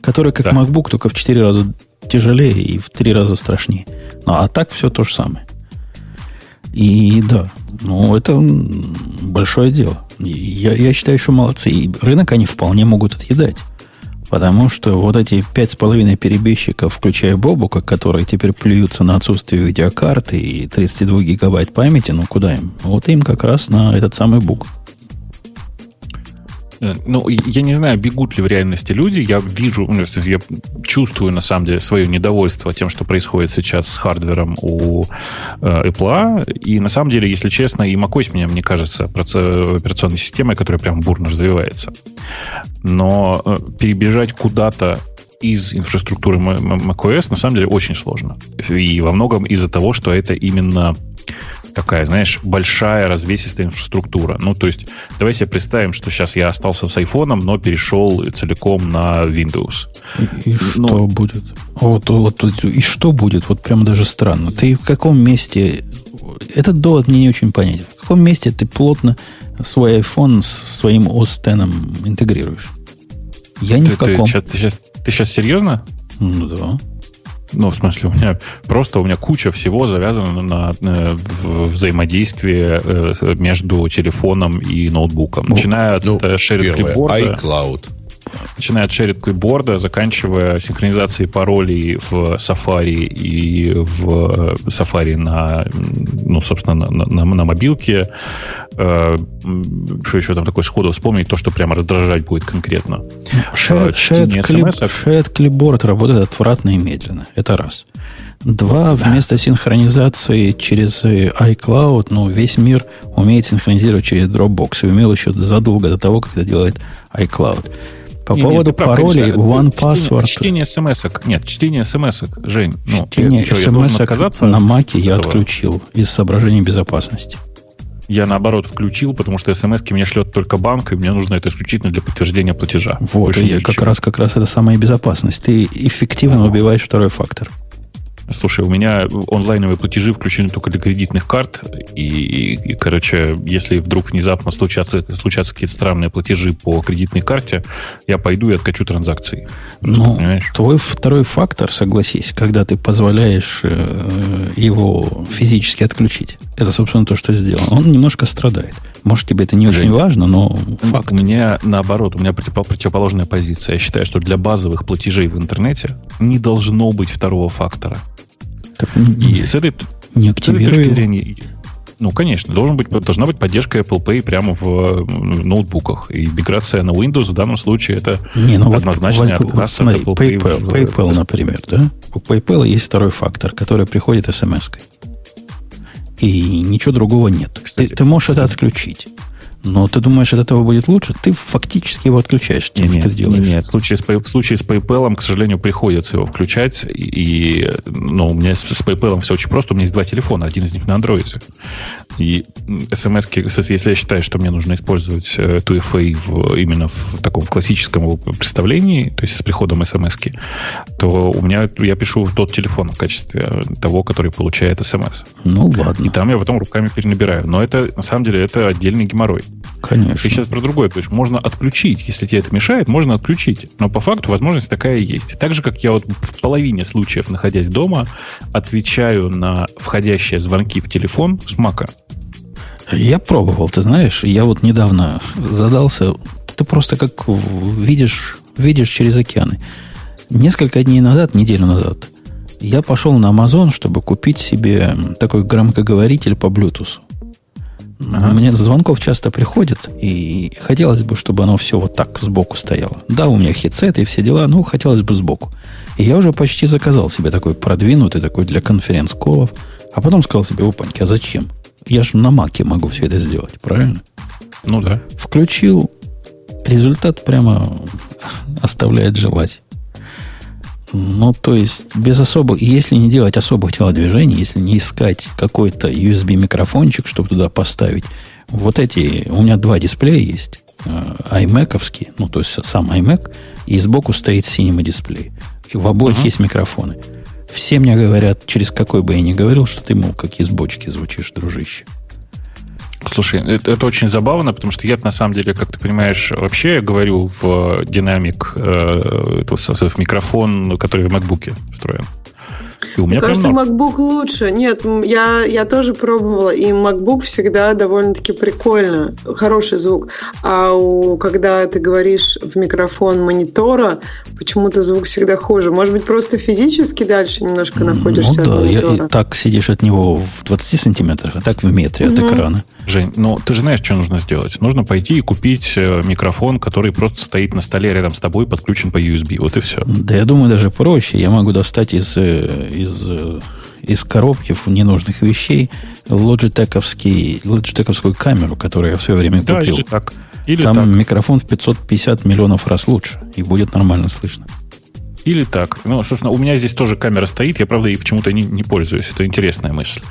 который как да. MacBook, только в 4 раза тяжелее и в 3 раза страшнее. Ну, а так все то же самое. И да, ну, это большое дело. Я, я считаю, что молодцы. И рынок они вполне могут отъедать. Потому что вот эти пять с половиной перебежчиков, включая Бобука, которые теперь плюются на отсутствие видеокарты и 32 гигабайт памяти, ну куда им? Вот им как раз на этот самый бук. Э, ну, я не знаю, бегут ли в реальности люди. Я вижу, ну, я чувствую, на самом деле, свое недовольство тем, что происходит сейчас с хардвером у э, Apple. И, на самом деле, если честно, и macOS меня, мне кажется, операционной системой, которая прям бурно развивается. Но э, перебежать куда-то из инфраструктуры macOS на самом деле очень сложно. И во многом из-за того, что это именно такая, знаешь, большая развесистая инфраструктура. Ну, то есть, давай себе представим, что сейчас я остался с айфоном, но перешел целиком на Windows. И, и ну, что будет? Вот, вот, вот, и что будет? Вот прям даже странно. Ты в каком месте... Этот довод мне не очень понятен. В каком месте ты плотно свой iPhone с своим OS X интегрируешь? Я ни ты, в каком. Ты, ты, сейчас, ты сейчас серьезно? Ну да. Ну, в смысле, у меня просто у меня куча всего завязана на, на э, взаимодействие э, между телефоном и ноутбуком. Ну, Начиная от ну, shared clipboard. iCloud начиная от shared clipboard, заканчивая синхронизацией паролей в Safari и в Safari на, ну, собственно, на, на, на мобилке. Э, что еще там такое сходу вспомнить, то, что прямо раздражать будет конкретно. Shared, shared, clip, shared clipboard работает отвратно и медленно. Это раз. Два, вместо синхронизации через iCloud, ну, весь мир умеет синхронизировать через Dropbox и умел еще задолго до того, как это делает iCloud. По не, поводу прав, паролей One Password... Чтение смс -ок. Нет, чтение смс Жень. Ну, чтение смс на Маке я отключил из соображений безопасности. Я наоборот включил, потому что смс мне шлет только банк, и мне нужно это исключительно для подтверждения платежа. Вот, и как раз, как раз это самая безопасность. Ты эффективно убиваешь второй фактор. Слушай, у меня онлайновые платежи включены только для кредитных карт, и, и, и короче, если вдруг внезапно случатся, случатся какие-то странные платежи по кредитной карте, я пойду и откачу транзакции. Ну, понимаешь? твой второй фактор, согласись, когда ты позволяешь э, его физически отключить, это, собственно, то, что сделано. Он немножко страдает. Может, тебе это не Жень, очень важно, но факт. У меня наоборот, у меня противоположная позиция. Я считаю, что для базовых платежей в интернете не должно быть второго фактора. Так, и с этой, не с этой точки зрения, ну, конечно, должен быть, должна быть поддержка Apple Pay прямо в ноутбуках. И миграция на Windows в данном случае это Не, ну однозначный вот, отказ смотри, от Apple Pay. PayPal, в, PayPal, например, да? У PayPal есть второй фактор, который приходит смс-кой. И ничего другого нет. Кстати, ты, ты можешь кстати, это отключить. Но ты думаешь, от этого будет лучше? Ты фактически его отключаешь тем, нет, что ты делаешь. Нет, в случае, с, в случае с PayPal, к сожалению, приходится его включать. И, ну, у меня с, с PayPal все очень просто. У меня есть два телефона, один из них на Android. И смс если я считаю, что мне нужно использовать 2FA в, именно в таком в классическом представлении, то есть с приходом смс то у меня я пишу в тот телефон в качестве того, который получает смс. Ну, ладно. И там я потом руками перенабираю. Но это, на самом деле, это отдельный геморрой. Конечно. Ты сейчас про другое говоришь. Можно отключить. Если тебе это мешает, можно отключить. Но по факту возможность такая есть. Так же, как я вот в половине случаев, находясь дома, отвечаю на входящие звонки в телефон с Мака. Я пробовал, ты знаешь. Я вот недавно задался. Ты просто как видишь, видишь через океаны. Несколько дней назад, неделю назад, я пошел на Amazon, чтобы купить себе такой громкоговоритель по Bluetooth. Ага. Мне звонков часто приходит, и хотелось бы, чтобы оно все вот так сбоку стояло. Да, у меня хедсет и все дела, но хотелось бы сбоку. И я уже почти заказал себе такой продвинутый, такой для конференц-колов. А потом сказал себе, опаньки, а зачем? Я же на маке могу все это сделать, правильно? Ну да. Включил, результат прямо оставляет желать. Ну, то есть, без особых, если не делать особых телодвижений, если не искать какой-то USB-микрофончик, чтобы туда поставить, вот эти, у меня два дисплея есть, э, iMac, ну, то есть сам iMac, и сбоку стоит Cinema дисплей. И в обоих uh-huh. есть микрофоны. Все мне говорят, через какой бы я ни говорил, что ты, мол, как из бочки звучишь, дружище. Слушай, это, это очень забавно, потому что я на самом деле, как ты понимаешь, вообще говорю в динамик, э, в микрофон, который в MacBook встроен. И у меня Мне кажется, норм. MacBook лучше. Нет, я, я тоже пробовала, и MacBook всегда довольно-таки прикольно, хороший звук. А у, когда ты говоришь в микрофон монитора, почему-то звук всегда хуже. Может быть, просто физически дальше немножко находишься ну, да, от монитора? Я, так сидишь от него в 20 сантиметрах, а так в метре угу. от экрана. Жень, ну ты же знаешь, что нужно сделать. Нужно пойти и купить э, микрофон, который просто стоит на столе рядом с тобой, подключен по USB. Вот и все. Да я думаю, даже проще. Я могу достать из, э, из, э, из коробки ненужных вещей лоджитековский, лоджитековскую камеру, которую я в свое время купил. Да, или так. Или Там так. микрофон в 550 миллионов раз лучше, и будет нормально слышно. Или так. Ну, собственно, у меня здесь тоже камера стоит, я, правда, ей почему-то не, не пользуюсь. Это интересная мысль.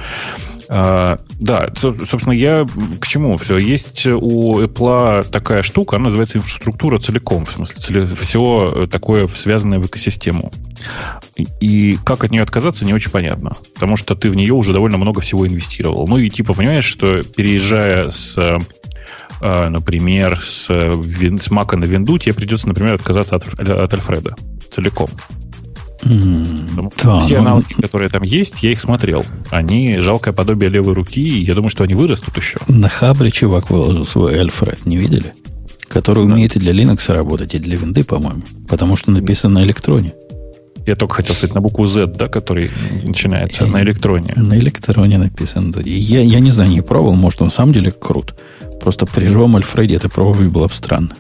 А, да, собственно, я к чему все? Есть у Apple такая штука, она называется инфраструктура целиком, в смысле, все такое связанное в экосистему. И как от нее отказаться, не очень понятно. Потому что ты в нее уже довольно много всего инвестировал. Ну и типа понимаешь, что переезжая с а, например, с, с Mac на Винду тебе придется, например, отказаться от, от Альфреда целиком. Mm, да, Все но... аналоги, которые там есть, я их смотрел. Они жалкое подобие левой руки, и я думаю, что они вырастут еще. На Хабре чувак выложил свой Альфред, не видели? Который да. умеет и для Linux работать, и для винды, по-моему. Потому что написан на электроне. Я только хотел сказать на букву Z, да, который начинается и, на электроне. На электроне написан. Да. Я, я не знаю, не пробовал, может, он на самом деле крут. Просто при живом Альфреде это пробовать было бы странно.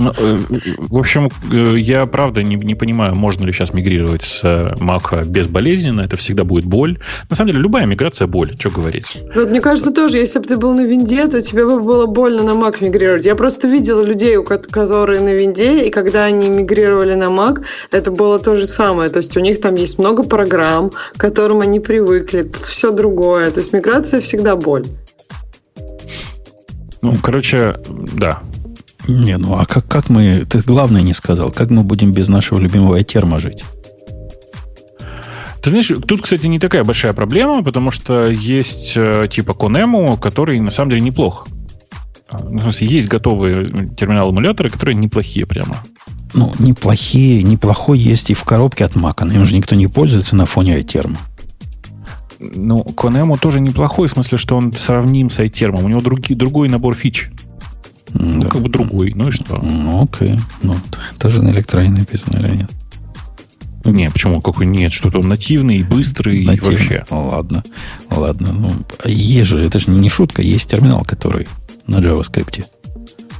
Ну, э, в общем, э, я правда не, не понимаю, можно ли сейчас мигрировать с Mac безболезненно. Это всегда будет боль. На самом деле, любая миграция боль. Что говорить? Вот мне кажется тоже, если бы ты был на винде, то тебе бы было больно на Mac мигрировать. Я просто видела людей, которые на винде, и когда они мигрировали на Mac, это было то же самое. То есть у них там есть много программ, к которым они привыкли. Тут все другое. То есть миграция всегда боль. Ну, короче, да, не, ну а как, как мы... Ты главное не сказал. Как мы будем без нашего любимого терма жить? Ты знаешь, тут, кстати, не такая большая проблема, потому что есть э, типа Конему, который на самом деле неплох. Ну, в смысле, есть готовые терминал-эмуляторы, которые неплохие прямо. Ну, неплохие, неплохой есть и в коробке от Mac, но им же никто не пользуется на фоне iTerm. Ну, Конему тоже неплохой, в смысле, что он сравним с iTerm. У него другие, другой набор фич. Ну, да. как бы другой. Ну и что? Ну, окей. Ну, тоже на электроне написано или нет? Не, почему? Какой нет? Что-то он нативный, быстрый нативный. и вообще. Ну, ладно. Ладно. Ну, есть же, это же не шутка, есть терминал, который на JavaScript.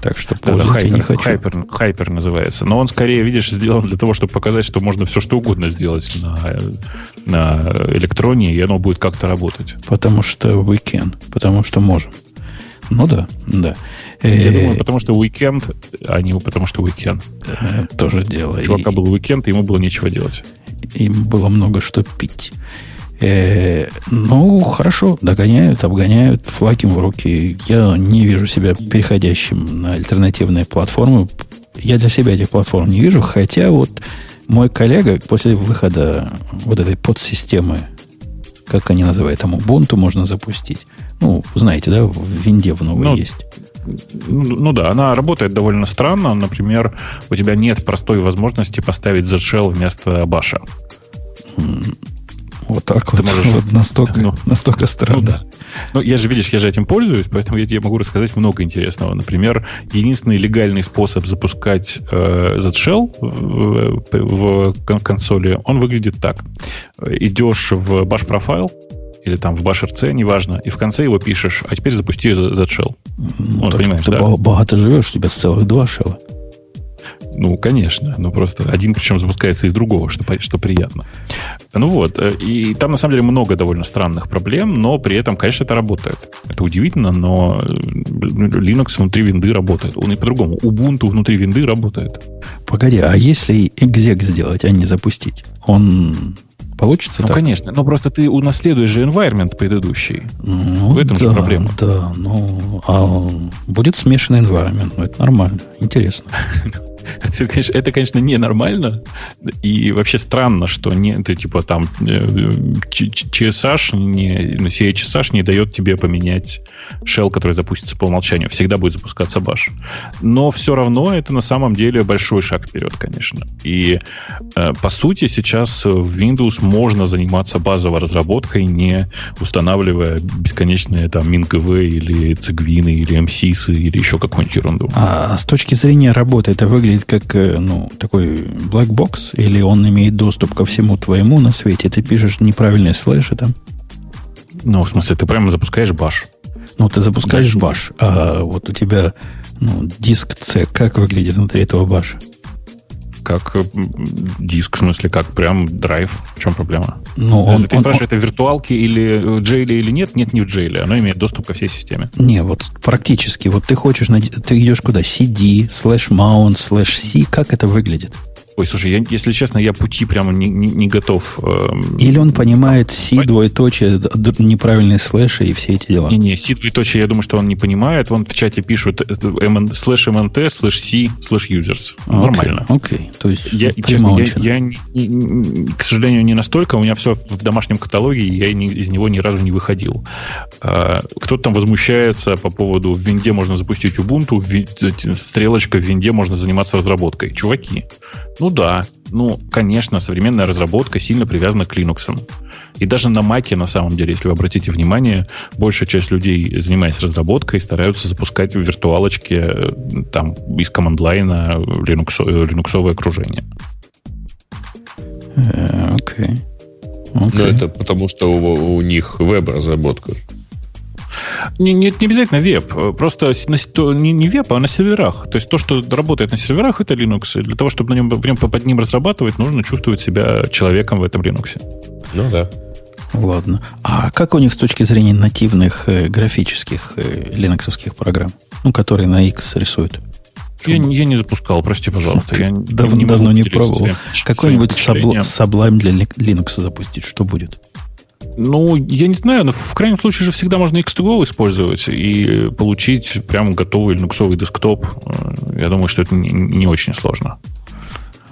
Так что да, хайпер, не хочу. Хайпер, хайпер называется. Но он скорее, видишь, сделан для того, чтобы показать, что можно все что угодно сделать на, на электроне, и оно будет как-то работать. Потому что we can. Потому что можем. Ну да, да. Я думаю, потому что уикенд, а не потому что уикенд. Тоже дело. У чувака был уикенд, и ему было нечего делать. Им было много что пить. Э, ну, хорошо, догоняют, обгоняют, флаг в руки. Я не вижу себя переходящим на альтернативные платформы. Я для себя этих платформ не вижу, хотя вот мой коллега после выхода вот этой подсистемы, как они называют, там Ubuntu можно запустить. Ну, знаете, да, в винде в новой ну, есть. Ну, ну да, она работает довольно странно. Например, у тебя нет простой возможности поставить Z-Shell вместо баша. Вот так Ты вот. Можешь... вот настолько, ну, настолько странно. Ну, да. Ну, я же, видишь, я же этим пользуюсь, поэтому я тебе могу рассказать много интересного. Например, единственный легальный способ запускать э, Z-Shell в, в, в консоли, он выглядит так. Идешь в bash профайл, или там в BashRC, неважно, и в конце его пишешь, а теперь запусти Z-Shell. Ну, вот, понимаешь, ты да? богато живешь, у тебя целых два шелла. Ну, конечно, но просто один причем запускается из другого, что, что приятно. Ну вот, э, и там на самом деле много довольно странных проблем, но при этом, конечно, это работает. Это удивительно, но э, Linux внутри винды работает. Он и по-другому. Ubuntu внутри винды работает. Погоди, а если экзек сделать, а не запустить? Он Получится ну, так? конечно. Но просто ты унаследуешь же environment предыдущий. Ну, В этом да, же проблема. Да, ну, а будет смешанный environment. Ну, это нормально. Интересно. Это, конечно, это, конечно, ненормально. И вообще странно, что не, ты, типа там CSH, не, CHSH не дает тебе поменять shell, который запустится по умолчанию. Всегда будет запускаться bash. Но все равно это на самом деле большой шаг вперед, конечно. И э, по сути сейчас в Windows можно заниматься базовой разработкой, не устанавливая бесконечные там MinGV или Cegwin или MSIS или еще какую-нибудь ерунду. А с точки зрения работы это выглядит выглядит как э, ну, такой black box, или он имеет доступ ко всему твоему на свете? Ты пишешь неправильные слэши там? Ну, в смысле, ты прямо запускаешь баш. Ну, ты запускаешь баш, а вот у тебя ну, диск C, как выглядит внутри этого баша? Как диск, в смысле, как прям драйв. В чем проблема? Ну, он, Ты он, спрашиваешь, он... это виртуалки или в джейле или нет? Нет, не в джейле. Оно имеет доступ ко всей системе. Не, вот практически. Вот ты хочешь, ты идешь куда? cd, слэш mount, слэш C. Как это выглядит? Ой, слушай, я, если честно, я пути прямо не, не, не готов. Э, Или он понимает C, двоеточие, неправильные слэши и все эти дела. Не-не, C, двоеточие, я думаю, что он не понимает. Он в чате пишет слэш mnt, слэш C, слэш users. Окей, Нормально. Окей, окей. то есть я, честно, я, я не, не, к сожалению, не настолько. У меня все в домашнем каталоге, я не, из него ни разу не выходил. А, кто-то там возмущается по поводу в винде можно запустить Ubuntu, в, стрелочка в винде можно заниматься разработкой. Чуваки, ну да, ну, конечно, современная разработка сильно привязана к Linux. И даже на Mac, на самом деле, если вы обратите внимание, большая часть людей, занимаясь разработкой, стараются запускать в виртуалочке э, там из команд-лайна Linux, э, линуксовое окружение. Э, окей. Okay. Okay. Ну, это потому, что у, у них веб-разработка. Не, не, не обязательно веб, просто на, не, не веб, а на серверах. То есть то, что работает на серверах, это Linux. И для того, чтобы на нем, в нем, под ним разрабатывать, нужно чувствовать себя человеком в этом Linux. Ну да. Ладно. А как у них с точки зрения нативных э, графических э, линоксовских программ, ну, которые на X рисуют? Я, я не запускал, прости, пожалуйста. Я давно не, давно не пробовал. Какой-нибудь Sublime для Linux запустить, что будет? Ну, я не знаю, но в крайнем случае же всегда можно X2Go использовать и получить прям готовый линуксовый десктоп. Я думаю, что это не, не очень сложно.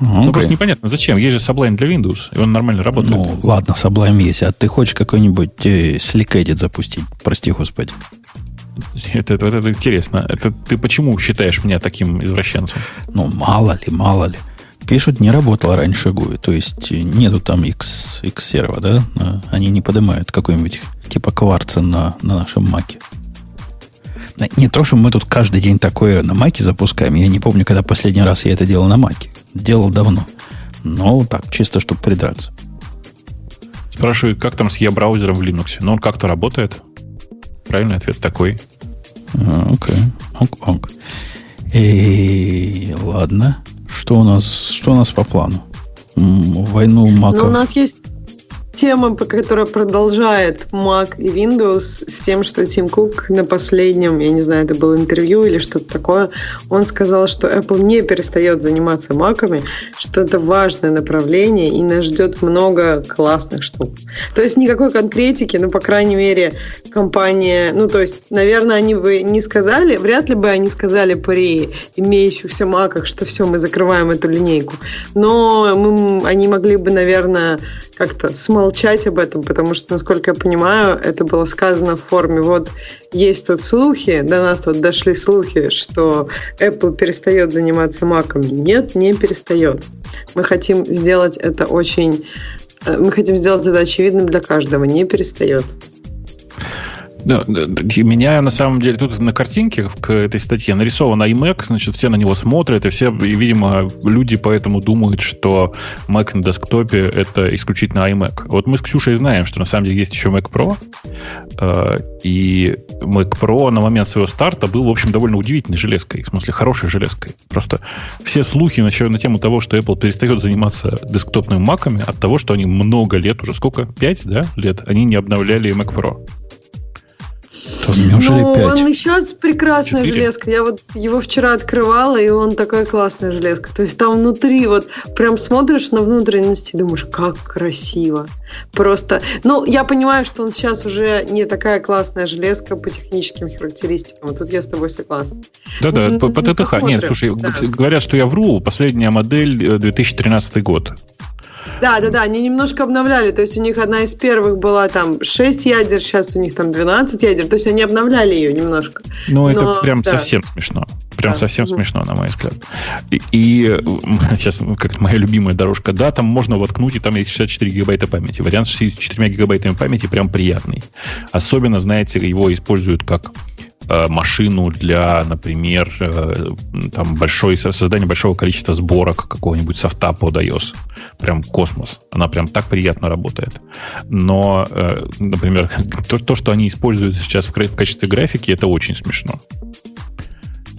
Okay. Ну, просто непонятно, зачем? Есть же Sublime для Windows, и он нормально работает. Ну, ладно, Sublime есть. А ты хочешь какой-нибудь э, Slick Edit запустить? Прости, господи. Это, это, это интересно. Это ты почему считаешь меня таким извращенцем? Ну, мало ли, мало ли. Пишут, не работало раньше GUI. То есть нету там X, X серва, да? Они не поднимают какой-нибудь типа кварца на, на нашем маке. Не то, что мы тут каждый день такое на маке запускаем. Я не помню, когда последний раз я это делал на маке. Делал давно. Но так, чисто, чтобы придраться. Спрашивают, как там с e-браузером в Linux? Ну, он как-то работает. Правильный ответ такой. А, окей. Ок, ок. И, ладно. Что у нас, что у нас по плану? Войну Мака. Ну, у нас есть тема, которая продолжает Mac и Windows с тем, что Тим Кук на последнем, я не знаю, это было интервью или что-то такое, он сказал, что Apple не перестает заниматься Mac'ами, что это важное направление и нас ждет много классных штук. То есть никакой конкретики, но, по крайней мере, компания, ну, то есть, наверное, они бы не сказали, вряд ли бы они сказали при имеющихся Mac'ах, что все, мы закрываем эту линейку. Но мы, они могли бы, наверное, как-то смолчать об этом, потому что, насколько я понимаю, это было сказано в форме вот есть тут слухи, до нас вот дошли слухи, что Apple перестает заниматься маками. Нет, не перестает. Мы хотим сделать это очень... Э, мы хотим сделать это очевидным для каждого. Не перестает. Да, меня на самом деле тут на картинке к этой статье нарисован iMac, значит, все на него смотрят, и все, и, видимо, люди поэтому думают, что Mac на десктопе это исключительно iMac. Вот мы с Ксюшей знаем, что на самом деле есть еще Mac Pro, э, и Mac Pro на момент своего старта был, в общем, довольно удивительной железкой, в смысле хорошей железкой. Просто все слухи на, на тему того, что Apple перестает заниматься десктопными маками от того, что они много лет, уже сколько, пять, да, лет, они не обновляли Mac Pro. Неужели ну, 5? он еще прекрасная 4? железка. Я вот его вчера открывала, и он такая классная железка. То есть там внутри вот прям смотришь на внутренности и думаешь, как красиво. Просто, ну, я понимаю, что он сейчас уже не такая классная железка по техническим характеристикам. Тут я с тобой согласна. Да-да, по, по ТТХ. Нет, слушай, да. говорят, что я вру. Последняя модель 2013 э, год. Да, да, да, они немножко обновляли. То есть у них одна из первых была там 6 ядер, сейчас у них там 12 ядер. То есть они обновляли ее немножко. Ну, Но, это прям да. совсем смешно. Прям да. совсем угу. смешно, на мой взгляд. И, и сейчас как моя любимая дорожка. Да, там можно воткнуть, и там есть 64 гигабайта памяти. Вариант с 64 гигабайтами памяти прям приятный. Особенно, знаете, его используют как машину для, например, э, там большой, создания большого количества сборок какого-нибудь софта под iOS. Прям космос. Она прям так приятно работает. Но, э, например, то, то что они используют сейчас в, в качестве графики, это очень смешно.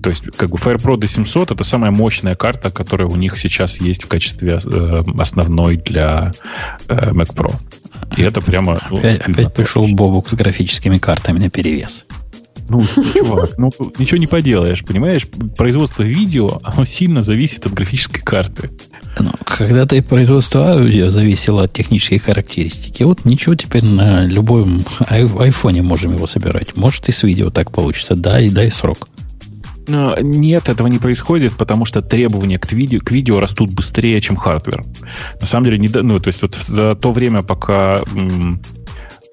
То есть, как бы FirePro D700 это самая мощная карта, которая у них сейчас есть в качестве э, основной для э, Mac Pro. И это прямо... Ну, опять, опять пришел Бобук с графическими картами на перевес. Ну, чувак, ну ничего не поделаешь, понимаешь? Производство видео, оно сильно зависит от графической карты. Ну, когда-то и производство аудио зависело от технической характеристики. Вот ничего, теперь на любом айфоне можем его собирать. Может и с видео так получится. Да, и дай срок. Нет, этого не происходит, потому что требования к видео, к видео растут быстрее, чем hardware. На самом деле, не, ну, то есть вот за то время, пока м,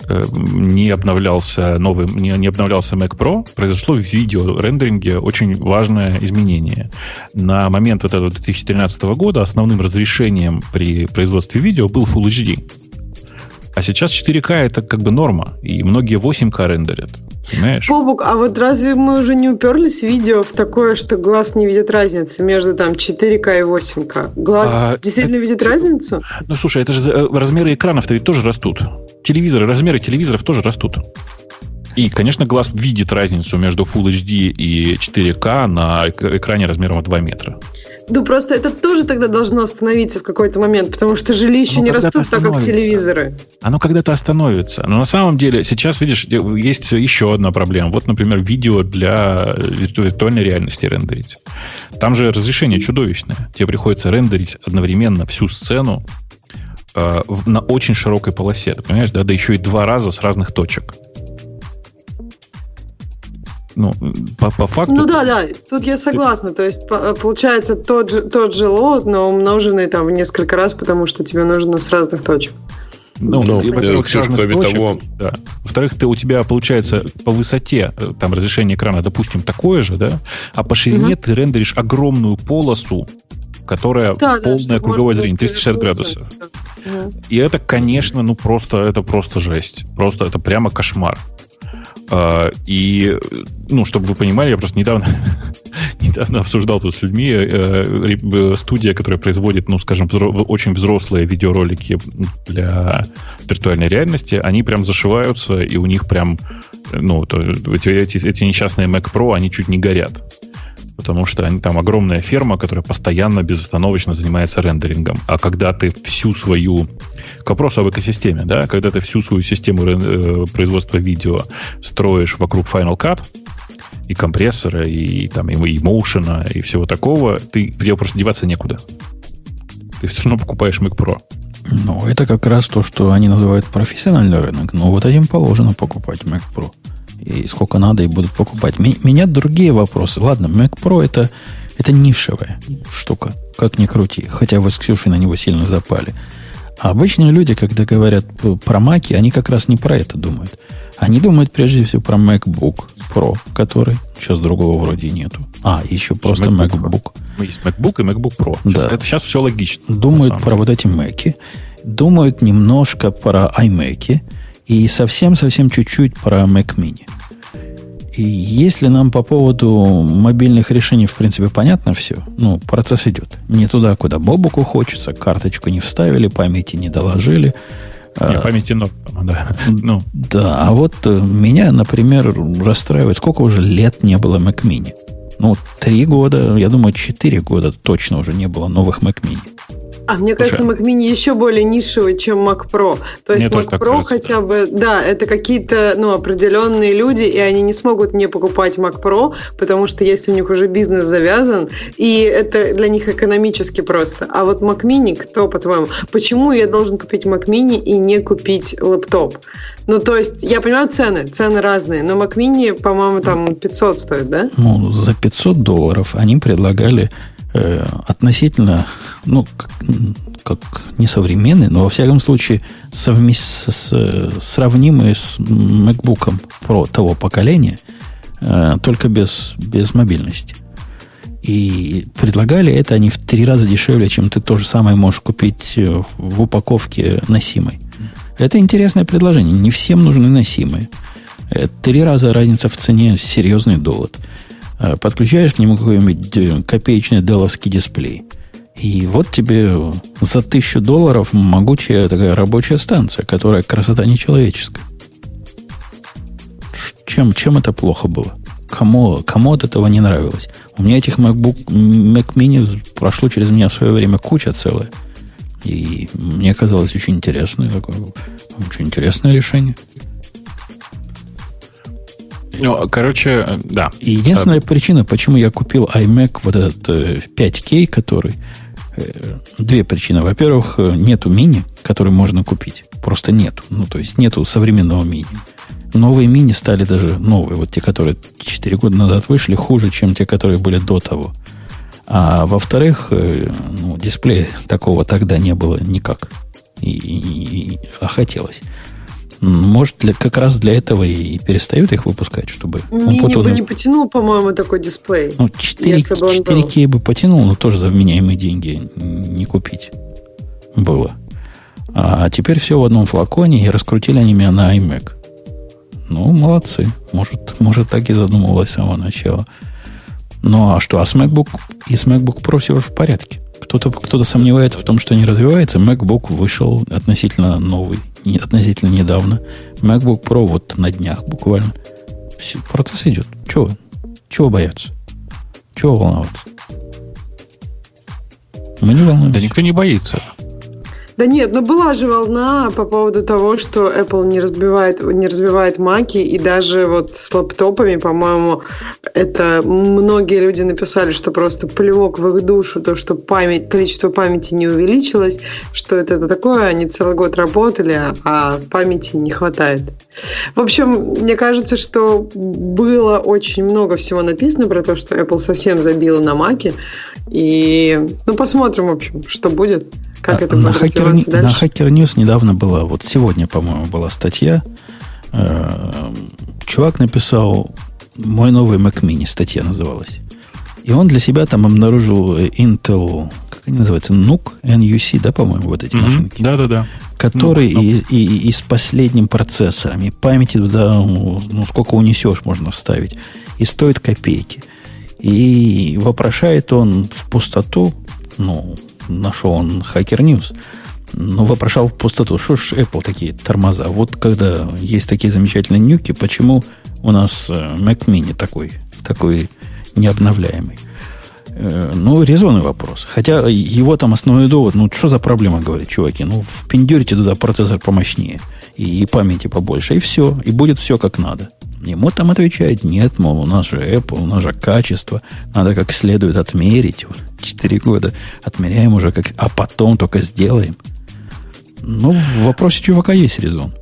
не обновлялся новый, не, не обновлялся Mac Pro, произошло в видео рендеринге очень важное изменение. На момент вот этого 2013 года основным разрешением при производстве видео был Full HD. А сейчас 4К это как бы норма, и многие 8К рендерят. Понимаешь? Бобук, а вот разве мы уже не уперлись в видео в такое, что глаз не видит разницы между там 4К и 8К? Глаз а, действительно это, видит разницу? Ну, слушай, это же э, размеры экранов-то ведь тоже растут. Телевизоры, размеры телевизоров тоже растут. И, конечно, глаз видит разницу между Full HD и 4К на экране размером в 2 метра. Ну, просто это тоже тогда должно остановиться в какой-то момент, потому что жилища не растут так, как телевизоры. Оно когда-то остановится. Но на самом деле сейчас, видишь, есть еще одна проблема. Вот, например, видео для виртуальной реальности рендерить. Там же разрешение чудовищное. Тебе приходится рендерить одновременно всю сцену э, на очень широкой полосе. Ты понимаешь, да? Да еще и два раза с разных точек ну, по, по факту... Ну да, да, тут я согласна. То есть, получается, тот же, тот же лот, но умноженный там в несколько раз, потому что тебе нужно с разных точек. Ну, ну во-первых, все, кроме точек, того... Да. Во-вторых, ты, у тебя получается по высоте э, там разрешение экрана, допустим, такое же, да, а по ширине угу. ты рендеришь огромную полосу, которая да, полное да, круговое зрение, 360 градусов. Да. И это, конечно, ну просто, это просто жесть. Просто это прямо кошмар. А, и, ну, чтобы вы понимали, я просто недавно, недавно обсуждал тут с людьми э, э, студия, которая производит, ну, скажем, очень взрослые видеоролики для виртуальной реальности, они прям зашиваются, и у них прям, ну, эти, эти, эти несчастные Mac Pro, они чуть не горят потому что они, там огромная ферма, которая постоянно безостановочно занимается рендерингом. А когда ты всю свою... К вопросу об экосистеме, да? Когда ты всю свою систему э, производства видео строишь вокруг Final Cut, и компрессора, и, там, и моушена, и всего такого, ты, тебе просто деваться некуда. Ты все равно покупаешь Mac Pro. Ну, это как раз то, что они называют профессиональный рынок. Но вот этим положено покупать Mac Pro и сколько надо, и будут покупать. Меня другие вопросы. Ладно, Mac Pro это, это нишевая штука, как ни крути. Хотя вы с Ксюшей на него сильно запали. А обычные люди, когда говорят про Маки, они как раз не про это думают. Они думают прежде всего про MacBook Pro, который сейчас другого вроде нету. А, еще просто MacBook. MacBook. Pro. Есть MacBook и MacBook Pro. Сейчас, да. Это сейчас все логично. Думают про вот эти Mac. Думают немножко про iMac. И совсем-совсем чуть-чуть про Mac Mini. И если нам по поводу мобильных решений, в принципе, понятно все, ну, процесс идет. Не туда, куда Бобуку хочется, карточку не вставили, памяти не доложили. Не, памяти много, да. ну. Да, а вот э, меня, например, расстраивает, сколько уже лет не было Mac Mini. Ну, три года, я думаю, четыре года точно уже не было новых Mac Mini. А мне кажется, Mac Mini еще более нишевый, чем Mac Pro. То есть Mac Pro хотя бы, да, это какие-то ну, определенные люди, и они не смогут не покупать Mac Pro, потому что если у них уже бизнес завязан, и это для них экономически просто. А вот Mac Mini, кто, по-твоему, почему я должен купить Mac Mini и не купить лэптоп? Ну, то есть, я понимаю цены, цены разные, но Mac Mini, по-моему, там 500 стоит, да? Ну, за 500 долларов они предлагали Э, относительно, ну, как, как несовременный, но во всяком случае совмест, с, сравнимый с MacBook Pro того поколения, э, только без, без мобильности. И предлагали это они в три раза дешевле, чем ты то же самое можешь купить э, в упаковке носимой. Это интересное предложение. Не всем нужны носимые. Три раза разница в цене серьезный довод. Э, подключаешь к нему какой-нибудь э, копеечный деловский дисплей. И вот тебе за тысячу долларов могучая такая рабочая станция, которая красота нечеловеческая. Чем, чем это плохо было? Кому, кому от этого не нравилось? У меня этих MacBook, Mac Mini прошло через меня в свое время куча целая. И мне казалось очень интересное такое, очень интересное решение. Ну, короче, да. И единственная а... причина, почему я купил iMac вот этот 5K, э, который Э, две причины. Во-первых, э, нету мини, который можно купить. Просто нету. Ну, то есть нету современного мини. Новые мини стали даже новые. Вот те, которые 4 года назад вышли, хуже, чем те, которые были до того. А во-вторых, э, ну, дисплея такого тогда не было никак. И, и, и, а хотелось. Может, для, как раз для этого и перестают их выпускать, чтобы... Мини потом... бы не потянул, по-моему, такой дисплей. Ну, 4, 4К бы потянул, но тоже за вменяемые деньги не купить было. А теперь все в одном флаконе, и раскрутили они меня на iMac. Ну, молодцы. Может, может так и задумывалось с самого начала. Ну, а что? А с MacBook и с MacBook Pro все в порядке. Кто-то кто сомневается в том, что не развивается. MacBook вышел относительно новый, не, относительно недавно. MacBook Pro вот на днях буквально. Все, процесс идет. Чего? Чего бояться? Чего волноваться? Мы не волнуемся. Да никто не боится. Да нет, но была же волна по поводу того, что Apple не разбивает, не развивает маки, и даже вот с лаптопами, по-моему, это многие люди написали, что просто плевок в их душу, то, что память, количество памяти не увеличилось, что это, это такое, они целый год работали, а памяти не хватает. В общем, мне кажется, что было очень много всего написано про то, что Apple совсем забила на маки, и ну посмотрим, в общем, что будет. Как это на, Hacker, на Hacker News недавно была, вот сегодня, по-моему, была статья. Э, чувак написал «Мой новый Mac Mini», статья называлась. И он для себя там обнаружил Intel, как они называются, NUC, NUC, да, по-моему, вот эти mm-hmm. машинки? Да-да-да. Который ну, и, и, и с последним процессором, и памяти туда, ну, сколько унесешь, можно вставить. И стоит копейки. И вопрошает он в пустоту, ну, нашел он Hacker News, но вопрошал в пустоту, что ж Apple такие тормоза. Вот когда есть такие замечательные нюки, почему у нас э, Mac Mini такой, такой необновляемый? Э, ну, резонный вопрос. Хотя его там основной довод, ну, что за проблема, говорит чуваки? Ну, впендюрите туда процессор помощнее и, и памяти побольше, и все, и будет все как надо. Ему там отвечают, нет, мол, у нас же Apple, у нас же качество, надо как следует отмерить. 4 года отмеряем уже, как, а потом только сделаем. Ну, в вопросе чувака есть резон.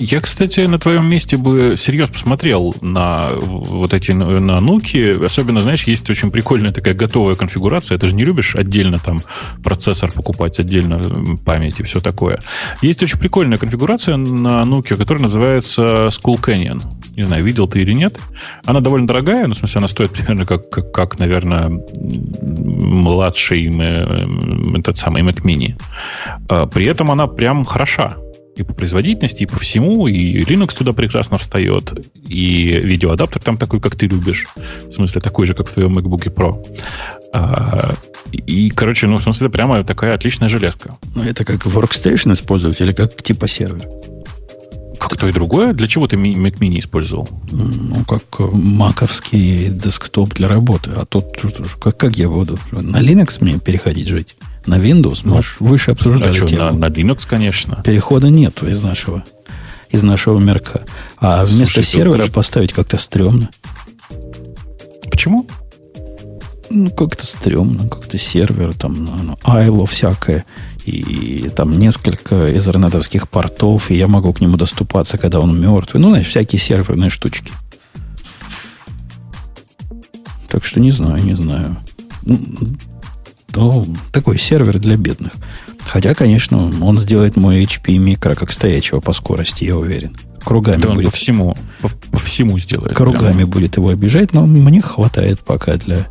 Я, кстати, на твоем месте бы серьезно посмотрел на вот эти на нуки. Особенно, знаешь, есть очень прикольная такая готовая конфигурация. Ты же не любишь отдельно там процессор покупать, отдельно память и все такое. Есть очень прикольная конфигурация на нуке, которая называется School Canyon. Не знаю, видел ты или нет. Она довольно дорогая, ну, в смысле, она стоит примерно как, как, как наверное, младший этот самый Mac Mini. А при этом она прям хороша и по производительности, и по всему, и Linux туда прекрасно встает, и видеоадаптер там такой, как ты любишь, в смысле такой же, как в твоем MacBook Pro. А, и, короче, ну, в смысле, это прямо такая отличная железка. Ну, это как workstation использовать или как типа сервер? Как то и другое? Для чего ты Mac Mini использовал? Ну, как маковский десктоп для работы. А тут как, как я буду? На Linux мне переходить жить? На Windows мы ну, выше обсуждали а что, тему. На, на Linux, конечно. Перехода нет из нашего, из нашего мерка. А Слушай, вместо сервера тоже... поставить как-то стрёмно. Почему? Ну, как-то стрёмно, как-то сервер, там, ну, ну айло всякое, и там несколько изернетовских портов, и я могу к нему доступаться, когда он мертвый. Ну, знаешь, всякие серверные штучки. Так что не знаю, не знаю то такой сервер для бедных. Хотя, конечно, он сделает мой HP микро как стоячего по скорости, я уверен. Кругами да будет. по всему, по, по всему сделает. Кругами прямо. будет его обижать, но мне хватает пока для,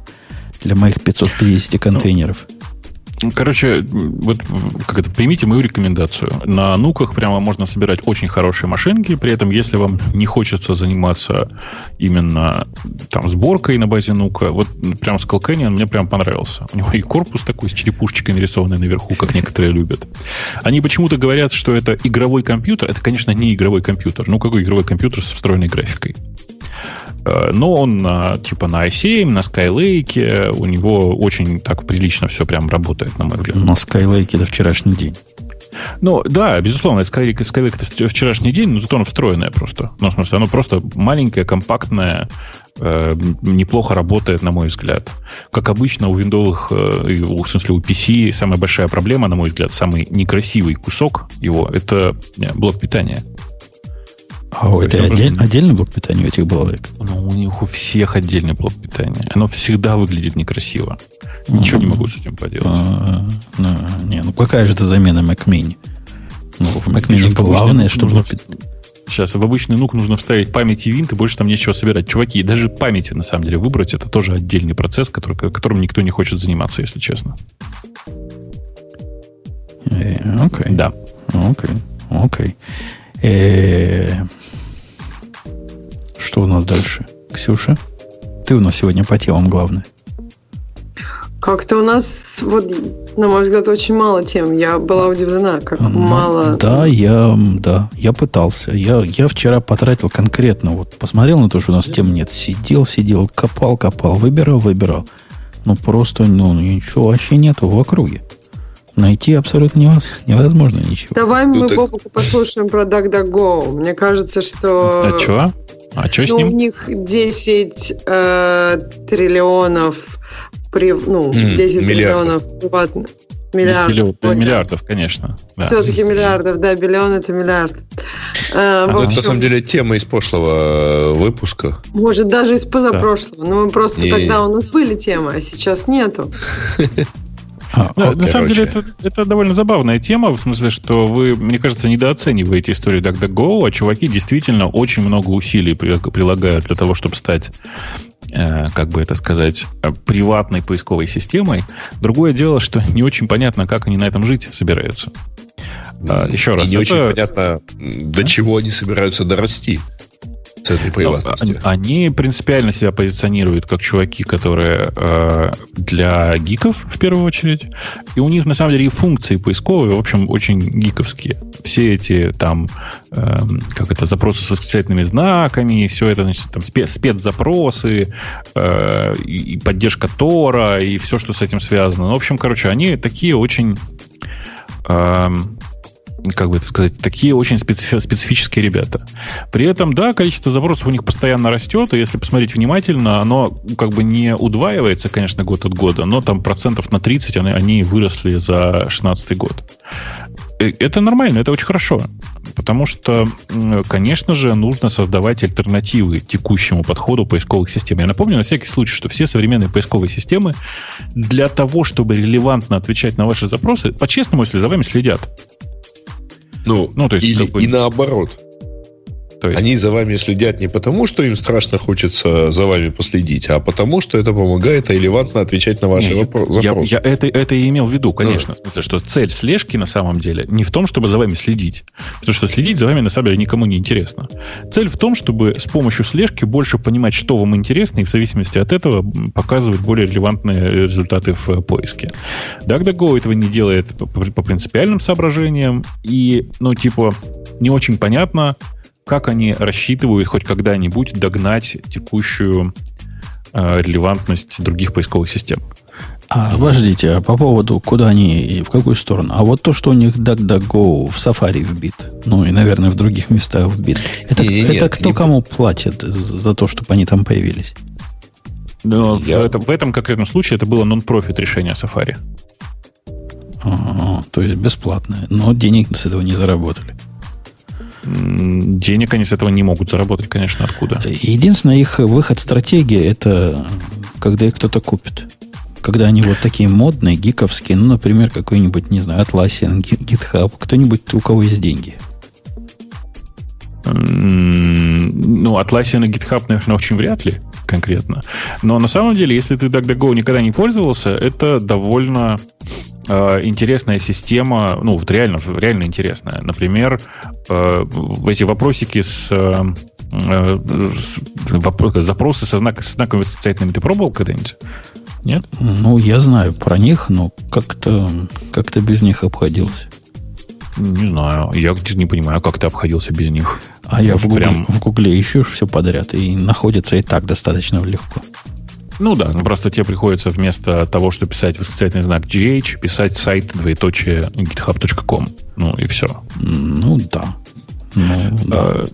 для моих 550 контейнеров. Ну, Короче, вот как это, примите мою рекомендацию. На нуках прямо можно собирать очень хорошие машинки. При этом, если вам не хочется заниматься именно там сборкой на базе нука, вот прям Skull Canyon мне прям понравился. У него и корпус такой с черепушечкой нарисованный наверху, как некоторые любят. Они почему-то говорят, что это игровой компьютер. Это, конечно, не игровой компьютер. Ну, какой игровой компьютер с встроенной графикой? Э, но он на, типа на i7, на Skylake, у него очень так прилично все прям работает, на мой взгляд. На Skylake это вчерашний день. Ну, да, безусловно, Skylake, Skylake это вчерашний день, но зато оно встроенное просто. Ну, в смысле, оно просто маленькое, компактное, э, неплохо работает, на мой взгляд. Как обычно, у виндовых, э, в смысле, у PC самая большая проблема, на мой взгляд, самый некрасивый кусок его, это э, блок питания. А у это отдель, отдельный блок питания у этих балалайк? Ну, у них у всех отдельный блок питания. Оно всегда выглядит некрасиво. Ничего mm-hmm. не могу с этим поделать. А, ну, не, ну какая же это замена Mac Mini? Ну, в Mac Mini главное, чтобы... Нужно... Сейчас в обычный нук нужно вставить память и винт, и больше там нечего собирать. Чуваки, даже память, на самом деле, выбрать, это тоже отдельный процесс, который, которым никто не хочет заниматься, если честно. Э, окей. Да. Окей. Окей. Э, что у нас дальше? Ксюша? Ты у нас сегодня по темам главное. Как-то у нас, вот, на мой взгляд, очень мало тем. Я была удивлена, как ну, мало. Да, я, да, я пытался. Я, я вчера потратил конкретно, вот посмотрел на то, что у нас тем нет. Сидел, сидел, копал, копал, выбирал, выбирал. Ну, просто, ну, ничего вообще нету в округе. Найти абсолютно невозможно ничего. Давай ну, мы так... Бобуку послушаем про DuckDuckGo. Мне кажется, что... А что? А что ну, с ним? У них 10 э, триллионов при, ну, 10 миллиардов приватных. Миллиардов. Миллиардов, конечно. Да. Все-таки миллиардов, да, биллион это миллиард. А, а, это на самом деле тема из прошлого э, выпуска. Может, даже из позапрошлого. Да. Но мы просто не... тогда у нас были темы, а сейчас нету. А, да, на самом деле это, это довольно забавная тема, в смысле, что вы, мне кажется, недооцениваете историю DuckDuckGo, а чуваки действительно очень много усилий прилагают для того, чтобы стать э, как бы это сказать, приватной поисковой системой. Другое дело, что не очень понятно, как они на этом жить собираются. А, еще раз. И не это... очень понятно, до чего они собираются дорасти с этой приватностью? Они принципиально себя позиционируют как чуваки, которые э, для гиков в первую очередь. И у них на самом деле и функции поисковые, в общем, очень гиковские. Все эти там, э, как это, запросы с восклицательными знаками, все это, значит, там спец, спецзапросы, э, и поддержка Тора, и все, что с этим связано. Ну, в общем, короче, они такие очень... Э, как бы это сказать, такие очень специфи- специфические ребята. При этом, да, количество запросов у них постоянно растет, и если посмотреть внимательно, оно как бы не удваивается, конечно, год от года, но там процентов на 30 они, они выросли за 16 год. Это нормально, это очень хорошо. Потому что, конечно же, нужно создавать альтернативы текущему подходу поисковых систем. Я напомню на всякий случай, что все современные поисковые системы для того, чтобы релевантно отвечать на ваши запросы, по-честному, если за вами следят. Ну, ну то есть, или, как бы... и наоборот. То есть... Они за вами следят не потому, что им страшно хочется за вами последить, а потому, что это помогает релевантно отвечать на ваши не, вопросы. Я, я это, это и имел в виду, конечно. Да. В смысле, что цель слежки на самом деле не в том, чтобы за вами следить. Потому что следить за вами на самом деле никому не интересно. Цель в том, чтобы с помощью слежки больше понимать, что вам интересно, и в зависимости от этого показывать более релевантные результаты в поиске. DuckDuckGo этого не делает по, по принципиальным соображениям. И, ну, типа, не очень понятно, как они рассчитывают хоть когда-нибудь догнать текущую э, релевантность других поисковых систем. А подождите, а по поводу, куда они и в какую сторону? А вот то, что у них DuckDuckGo в Safari вбит, ну и, наверное, в других местах вбит, это, не, это нет, кто не... кому платит за то, чтобы они там появились? Но Я... в, этом, в этом конкретном случае это было нон-профит решение Safari. А, то есть бесплатное, но денег с этого не заработали. Денег они с этого не могут заработать, конечно, откуда. Единственная их выход стратегия это когда их кто-то купит. Когда они вот такие модные, гиковские, ну, например, какой-нибудь, не знаю, Atlassian, GitHub, кто-нибудь, у кого есть деньги. Ну, Atlassian и GitHub, наверное, очень вряд ли конкретно. Но на самом деле, если ты DuckDuckGo никогда не пользовался, это довольно э, интересная система, ну, вот реально, реально интересная. Например, э, эти вопросики с, э, с запросы со, знак, со знаками восклицательными ты пробовал когда-нибудь? Нет? Ну, я знаю про них, но как-то как без них обходился. Не знаю. Я не понимаю, как ты обходился без них. А я в гугле, прям... в гугле ищу все подряд, и находится и так достаточно легко. Ну да, ну просто тебе приходится вместо того, что писать восклицательный знак GH, писать сайт двоеточие github.com. Ну и все. Ну да. Ну да. А,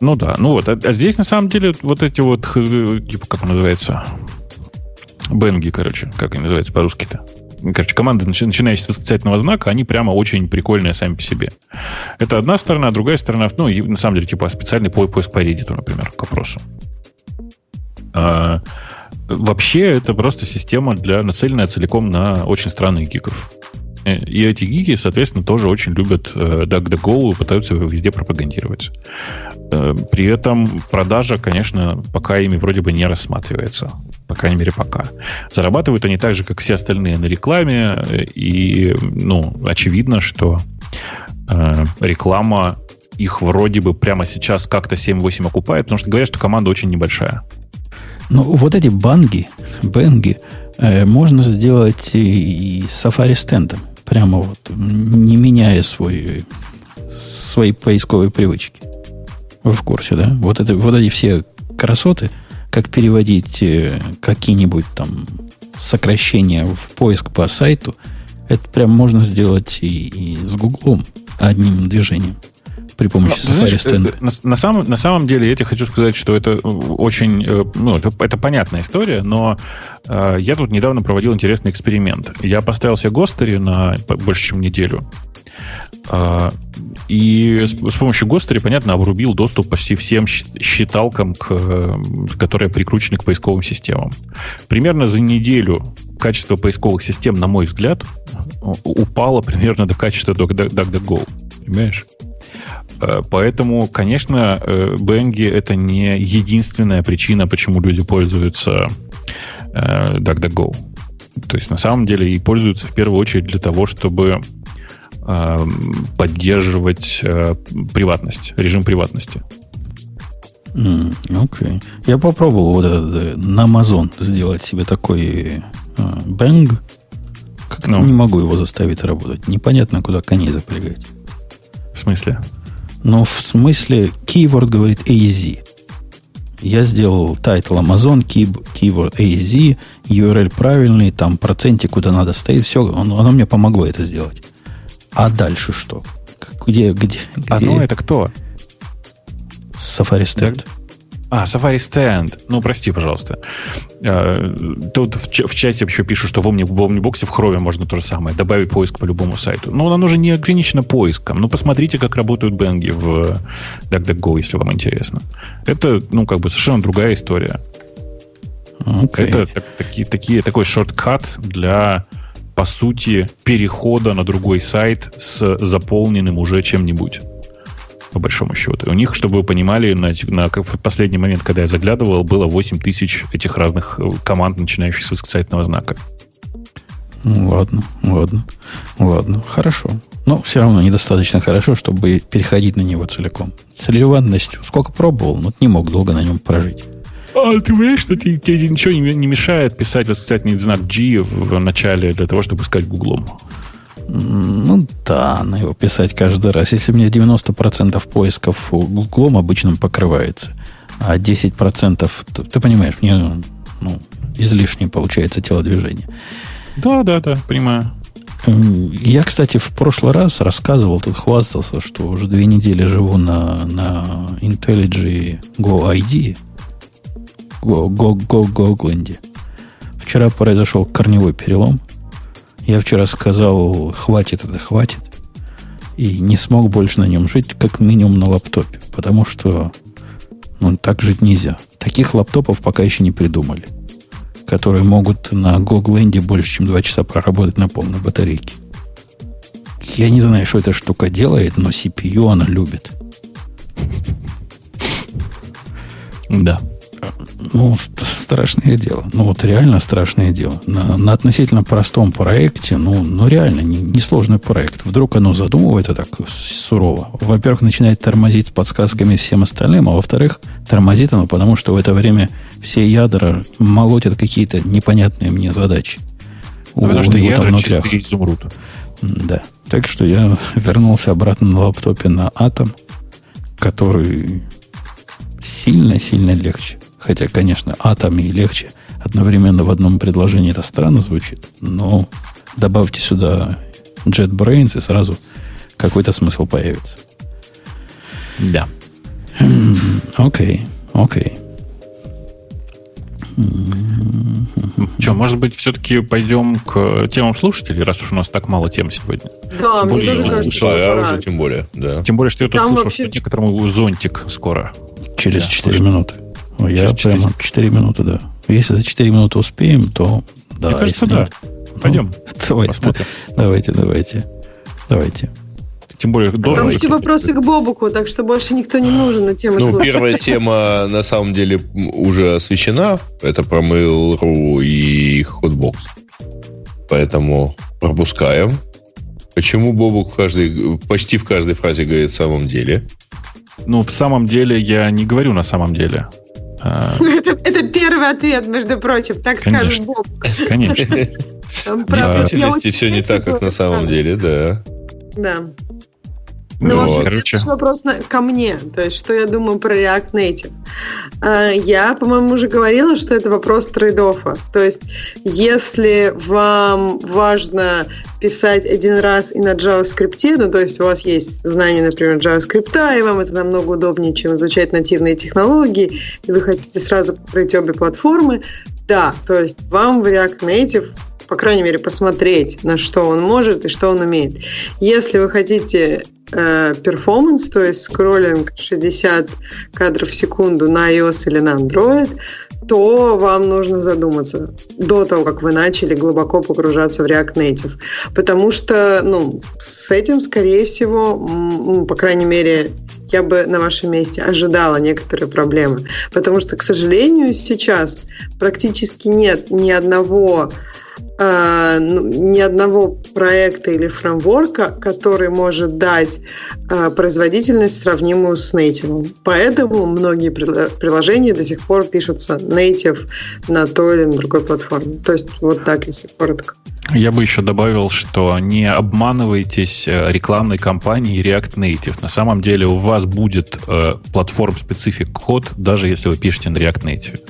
ну да, ну вот. А, а здесь на самом деле вот эти вот, э, типа, как он называется? Бенги, короче, как они называются по-русски-то. Короче, команды, начинающие с восклицательного знака, они прямо очень прикольные сами по себе. Это одна сторона, а другая сторона, ну, и, на самом деле, типа специальный поиск по Reddit, например, к вопросу. А, вообще, это просто система для нацеленная целиком на очень странных гиков. Э, и эти гики, соответственно, тоже очень любят э, DuckDuckGo и пытаются его везде пропагандировать. Э, при этом продажа, конечно, пока ими вроде бы не рассматривается. По крайней мере, пока. Зарабатывают они так же, как все остальные на рекламе. И, ну, очевидно, что э, реклама их вроде бы прямо сейчас как-то 7-8 окупает, потому что говорят, что команда очень небольшая. Ну, вот эти банги, бенги, э, можно сделать и, и Safari стендом прямо вот, не меняя свой, свои поисковые привычки. Вы в курсе, да? Вот, это, вот эти все красоты, как переводить э, какие-нибудь там сокращения в поиск по сайту, это прям можно сделать и, и с Гуглом одним движением при помощи ну, Safari Stand. На, на, самом, на самом деле, я тебе хочу сказать, что это очень, э, ну, это, это понятная история, но э, я тут недавно проводил интересный эксперимент. Я поставил себе Гостери на больше, чем неделю. Э, и с, с помощью Гостери, понятно, обрубил доступ почти всем считалкам, к, которые прикручены к поисковым системам. Примерно за неделю качество поисковых систем, на мой взгляд, упало примерно до качества DuckDuckGo. Понимаешь? Э, поэтому, конечно, Бенги — это не единственная причина, почему люди пользуются э, DuckDuckGo. То есть, на самом деле, и пользуются в первую очередь для того, чтобы э, поддерживать приватность, режим приватности. Окей. Mm, okay. Я попробовал вот этот, на Amazon сделать себе такой бэнг. Как ну. не могу его заставить работать. Непонятно, куда коней запрягать. В смысле? Но в смысле keyword говорит AZ. Я сделал title Amazon, keyword AZ, URL правильный, там процентик куда надо стоит, все, оно, оно мне помогло это сделать. А дальше что? Где, где, где? Оно это кто? Safari Stand. А, Safari Stand. Ну, прости, пожалуйста. А, тут в чате еще пишут, что в Omnibox в Chrome можно то же самое. Добавить поиск по любому сайту. Но оно же не ограничено поиском. Ну, посмотрите, как работают бенги в DuckDuckGo, если вам интересно. Это, ну, как бы совершенно другая история. Okay. Это так, такие, такие, такой шорткат для, по сути, перехода на другой сайт с заполненным уже чем-нибудь по большому счету. у них, чтобы вы понимали, на, на, в последний момент, когда я заглядывал, было 8 тысяч этих разных э, команд, начинающих с восклицательного знака. Ну, ладно, ладно, ладно, хорошо. Но все равно недостаточно хорошо, чтобы переходить на него целиком. С релевантностью сколько пробовал, но не мог долго на нем прожить. А ты понимаешь, что тебе, тебе ничего не, не мешает писать восклицательный знак G в начале для того, чтобы искать гуглом? Ну да, на его писать каждый раз. Если мне 90% поисков углом обычным покрывается, а 10%, ты, ты понимаешь, мне ну, излишнее получается телодвижение. Да, да, да, понимаю. Я, кстати, в прошлый раз рассказывал, тут хвастался, что уже две недели живу на, на IntelliJ Go ID, Go, Go, Go, Go, Go Вчера произошел корневой перелом. Я вчера сказал, хватит это, хватит. И не смог больше на нем жить, как минимум на лаптопе. Потому что ну, так жить нельзя. Таких лаптопов пока еще не придумали. Которые могут на Гогленде больше, чем 2 часа проработать на полной батарейке. Я не знаю, что эта штука делает, но CPU она любит. Да. Ну, страшное дело. Ну, вот реально страшное дело. На, на относительно простом проекте, ну, ну реально, несложный не проект. Вдруг оно задумывается так сурово. Во-первых, начинает тормозить с подсказками всем остальным, а во-вторых, тормозит оно, потому что в это время все ядра молотят какие-то непонятные мне задачи. Ну, потому что ядра чистые изумруд. Да. Так что я вернулся обратно на лаптопе на Atom, который сильно-сильно легче. Хотя, конечно, атом и легче одновременно в одном предложении это странно звучит, но добавьте сюда JetBrains, и сразу какой-то смысл появится. Да. Окей, окей. Что, может быть, все-таки пойдем к темам слушателей, раз уж у нас так мало тем сегодня? Да, тем мне тоже кажется, что я уже тем более, да. Тем более, что я тут слышал, вообще... что некоторому зонтик скоро. Через да, 4 минуты. Ой, я 4... прямо 4 минуты, да. Если за 4 минуты успеем, то да. Мне кажется, да. Ну, Пойдем. Давайте, посмотрим. давайте, давайте. Давайте. Тем более должен... Там все вопросы к Бобуку, так что больше никто не нужен на тему Ну, первая тема на самом деле уже освещена. Это про Mail.ru и Hotbox. Поэтому пропускаем. Почему Бобук в каждой, почти в каждой фразе говорит «в самом деле»? Ну, в самом деле я не говорю на самом деле. А. Это, это первый ответ, между прочим, так Конечно. скажет Боб. Конечно. В действительности все не так, как на самом деле, да. Да. Ну, вот. вообще, Короче. вопрос на, ко мне. То есть, что я думаю про React Native. А, я, по-моему, уже говорила, что это вопрос трейдофа. То есть, если вам важно писать один раз и на JavaScript, ну, то есть у вас есть знание, например, JavaScript, и вам это намного удобнее, чем изучать нативные технологии, и вы хотите сразу покрыть обе платформы, да, то есть вам в React Native по крайней мере, посмотреть, на что он может и что он умеет. Если вы хотите перформанс, то есть скроллинг 60 кадров в секунду на iOS или на Android, то вам нужно задуматься до того, как вы начали глубоко погружаться в React Native. Потому что ну, с этим, скорее всего, по крайней мере, я бы на вашем месте ожидала некоторые проблемы. Потому что, к сожалению, сейчас практически нет ни одного э, ни одного проекта или фреймворка, который может дать э, производительность, сравнимую с native. Поэтому многие приложения до сих пор пишутся native на той или на другой платформе. То есть вот так, если коротко. Я бы еще добавил, что не обманывайтесь э, рекламной кампанией React Native. На самом деле у вас будет э, платформ-специфик код, даже если вы пишете на React Native.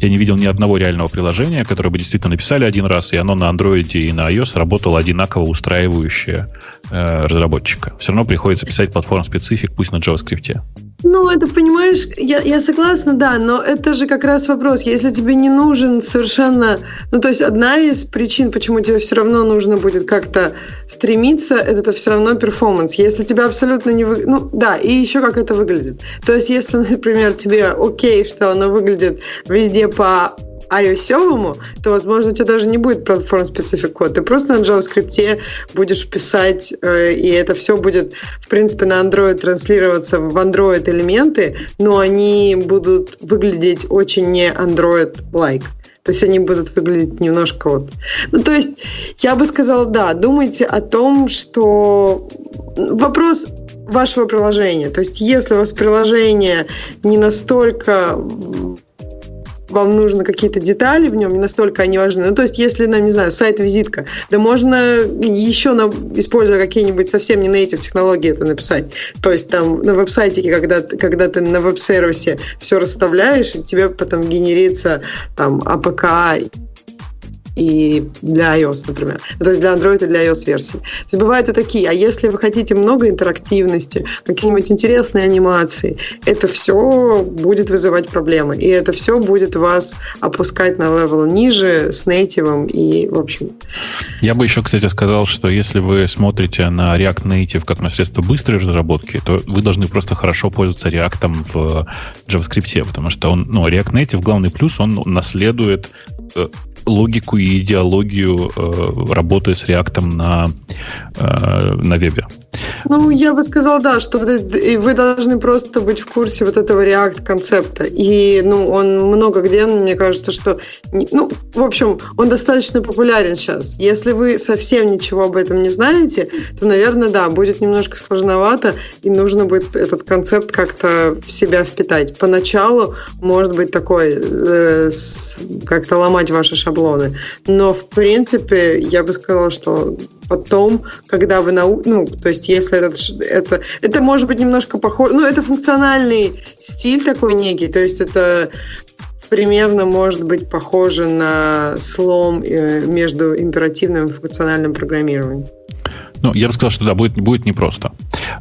Я не видел ни одного реального приложения, которое бы действительно написали один раз, и оно на Android и на iOS работало одинаково устраивающее э, разработчика. Все равно приходится писать платформ-специфик, пусть на JavaScript. Ну, это, понимаешь, я, я согласна, да, но это же как раз вопрос. Если тебе не нужен совершенно... Ну, то есть одна из причин, почему тебе все равно нужно будет как-то стремиться, это, это все равно перформанс. Если тебя абсолютно не... Вы... Ну, да, и еще как это выглядит. То есть если, например, тебе окей, что оно выглядит везде по iOS, то, возможно, у тебя даже не будет платформ-специфик код. Ты просто на JavaScript будешь писать, э, и это все будет, в принципе, на Android транслироваться в Android элементы, но они будут выглядеть очень не Android-like. То есть они будут выглядеть немножко вот... Ну, то есть я бы сказала, да, думайте о том, что вопрос вашего приложения. То есть если у вас приложение не настолько вам нужны какие-то детали в нем, не настолько они важны. Ну, то есть, если, нам, не знаю, сайт-визитка, да можно еще, на, используя какие-нибудь совсем не native технологии это написать. То есть, там на веб-сайтике, когда, когда ты на веб-сервисе все расставляешь, и тебе потом генерится там APK и для iOS, например. То есть для Android и для iOS версии. То есть бывают и такие. А если вы хотите много интерактивности, какие-нибудь интересные анимации, это все будет вызывать проблемы. И это все будет вас опускать на level ниже с native ом и, в общем... Я бы еще, кстати, сказал, что если вы смотрите на React Native как на средство быстрой разработки, то вы должны просто хорошо пользоваться React в JavaScript, потому что он, ну, React Native, главный плюс, он наследует э, логику и идеологию э, работы с React на, э, на вебе. Ну, я бы сказала, да, что вы должны просто быть в курсе вот этого React концепта. И, ну, он много где, мне кажется, что, ну, в общем, он достаточно популярен сейчас. Если вы совсем ничего об этом не знаете, то, наверное, да, будет немножко сложновато, и нужно будет этот концепт как-то в себя впитать. Поначалу может быть такой, э, как-то ломать ваши шаблоны. Но, в принципе, я бы сказала, что потом, когда вы нау... ну, то есть если это, это, это может быть немножко похоже, ну, это функциональный стиль такой некий, то есть это примерно может быть похоже на слом э, между императивным и функциональным программированием. Ну, я бы сказал, что да, будет, будет непросто.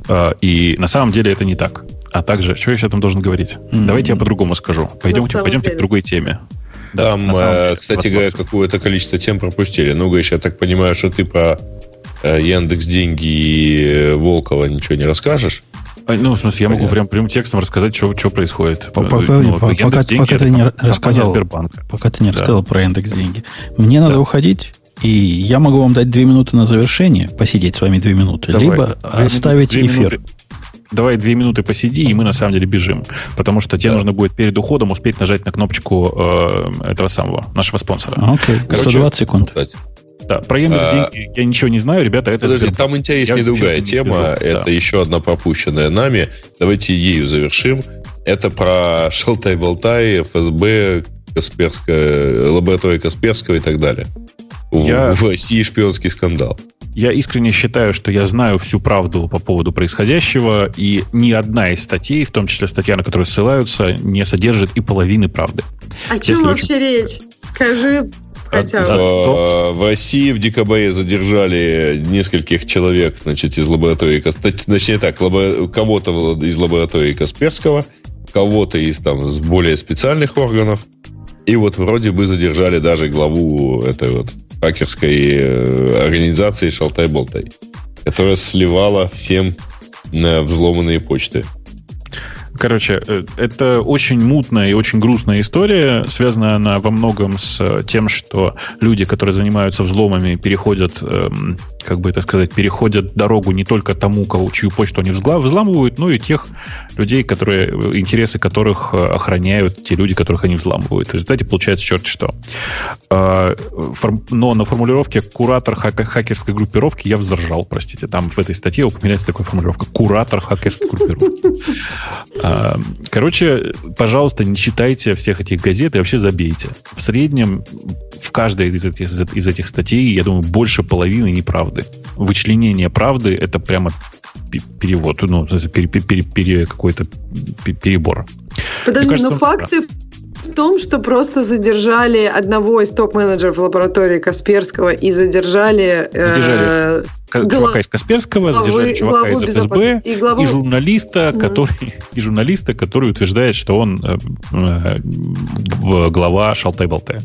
А, и на самом деле это не так. А также, что я еще там должен говорить? Mm-hmm. Давайте я по-другому скажу. Пойдемте, пойдемте к другой теме. Там, да, деле, кстати говоря, какое-то количество тем пропустили. Ну, Гриш, я так понимаю, что ты про э, Яндекс деньги и Волкова ничего не расскажешь? Ну, в смысле, я могу прям прямым текстом рассказать, что, что происходит. Пока, ну, пока, пока, пока ты не рассказал, Сбербанка. пока ты не да. рассказал про индекс деньги. Мне да. надо уходить, и я могу вам дать две минуты на завершение, посидеть с вами две минуты, Давай. либо две оставить две эфир. Минуты. Давай две минуты посиди, и мы на самом деле бежим. Потому что тебе да. нужно будет перед уходом успеть нажать на кнопочку э, этого самого, нашего спонсора. Окей, Короче, 120 секунд. Кстати. Да, про Яндекс а, деньги я ничего не знаю, ребята, это Подожди, там интереснее другая тема, это да. еще одна пропущенная нами. Давайте ею завершим. Это про Шалтай-Болтай, ФСБ, Касперская, лаборатория Касперского и так далее. Я... В России шпионский скандал. Я искренне считаю, что я знаю всю правду по поводу происходящего, и ни одна из статей, в том числе статья, на которую ссылаются, не содержит и половины правды. О чем Если вообще очень... речь? Скажи Хотя в, в России в декабре задержали нескольких человек, значит, из лаборатории, точнее так, лабо, кого-то из лаборатории Касперского, кого-то из там с более специальных органов, и вот вроде бы задержали даже главу этой вот хакерской э, организации Шалтай-Болтай, которая сливала всем на взломанные почты. Короче, э, это очень мутная и очень грустная история. Связана она во многом с тем, что люди, которые занимаются взломами, переходят, эм, как бы это сказать, переходят дорогу не только тому, кого, чью почту они взламывают, но и тех людей, которые, интересы которых э, охраняют те люди, которых они взламывают. В результате получается черт что. А, но на формулировке «куратор хакерской группировки» я взоржал, простите. Там в этой статье упоминается такая формулировка «куратор хакерской группировки». А, короче, пожалуйста, не читайте всех этих газет и вообще забейте. В среднем в каждой из этих, из этих статей, я думаю, больше половины неправды. Вычленение правды — это прямо перевод, ну, пере, пере, пере, какой-то перебор. Подожди, кажется, но факты в том, что просто задержали одного из топ-менеджеров лаборатории Касперского и задержали... Задержали э, чувака из Касперского, главы, задержали чувака из ФСБ и, главу... и журналиста, угу. который, и журналиста, который утверждает, что он э, э, глава Шалтай-Болтая.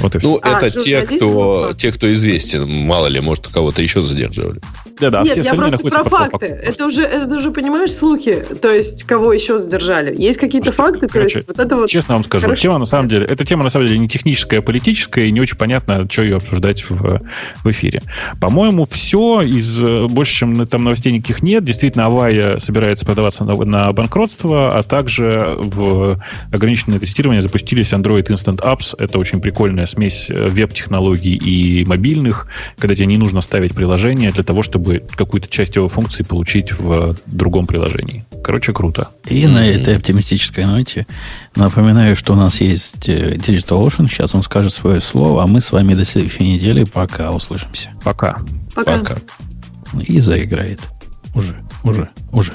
Вот и все. Ну, а, это те кто, те, кто известен. Мало ли, может, кого-то еще задерживали. Да, да, Нет, я просто про факты. Это уже, это уже, понимаешь, слухи. То есть, кого еще задержали. Есть какие-то факты, короче, то есть, вот это вот... Честно вам скажу, Хорошо. тема на самом деле, эта тема на самом деле не техническая, а политическая, и не очень понятно, что ее обсуждать в, в эфире. По-моему, все из больше, чем там новостей никаких нет. Действительно, Авая собирается продаваться на, на банкротство, а также в ограниченное тестирование запустились Android Instant Apps. Это очень прикольная смесь веб-технологий и мобильных, когда тебе не нужно ставить приложение для того, чтобы какую-то часть его функций получить в другом приложении. Короче, круто. И на этой оптимистической ноте напоминаю, что у нас есть э, Digital Ocean. Сейчас он скажет свое слово, а мы с вами до следующей недели. Пока услышимся. Пока. Пока. Пока. И заиграет. Уже, уже, уже.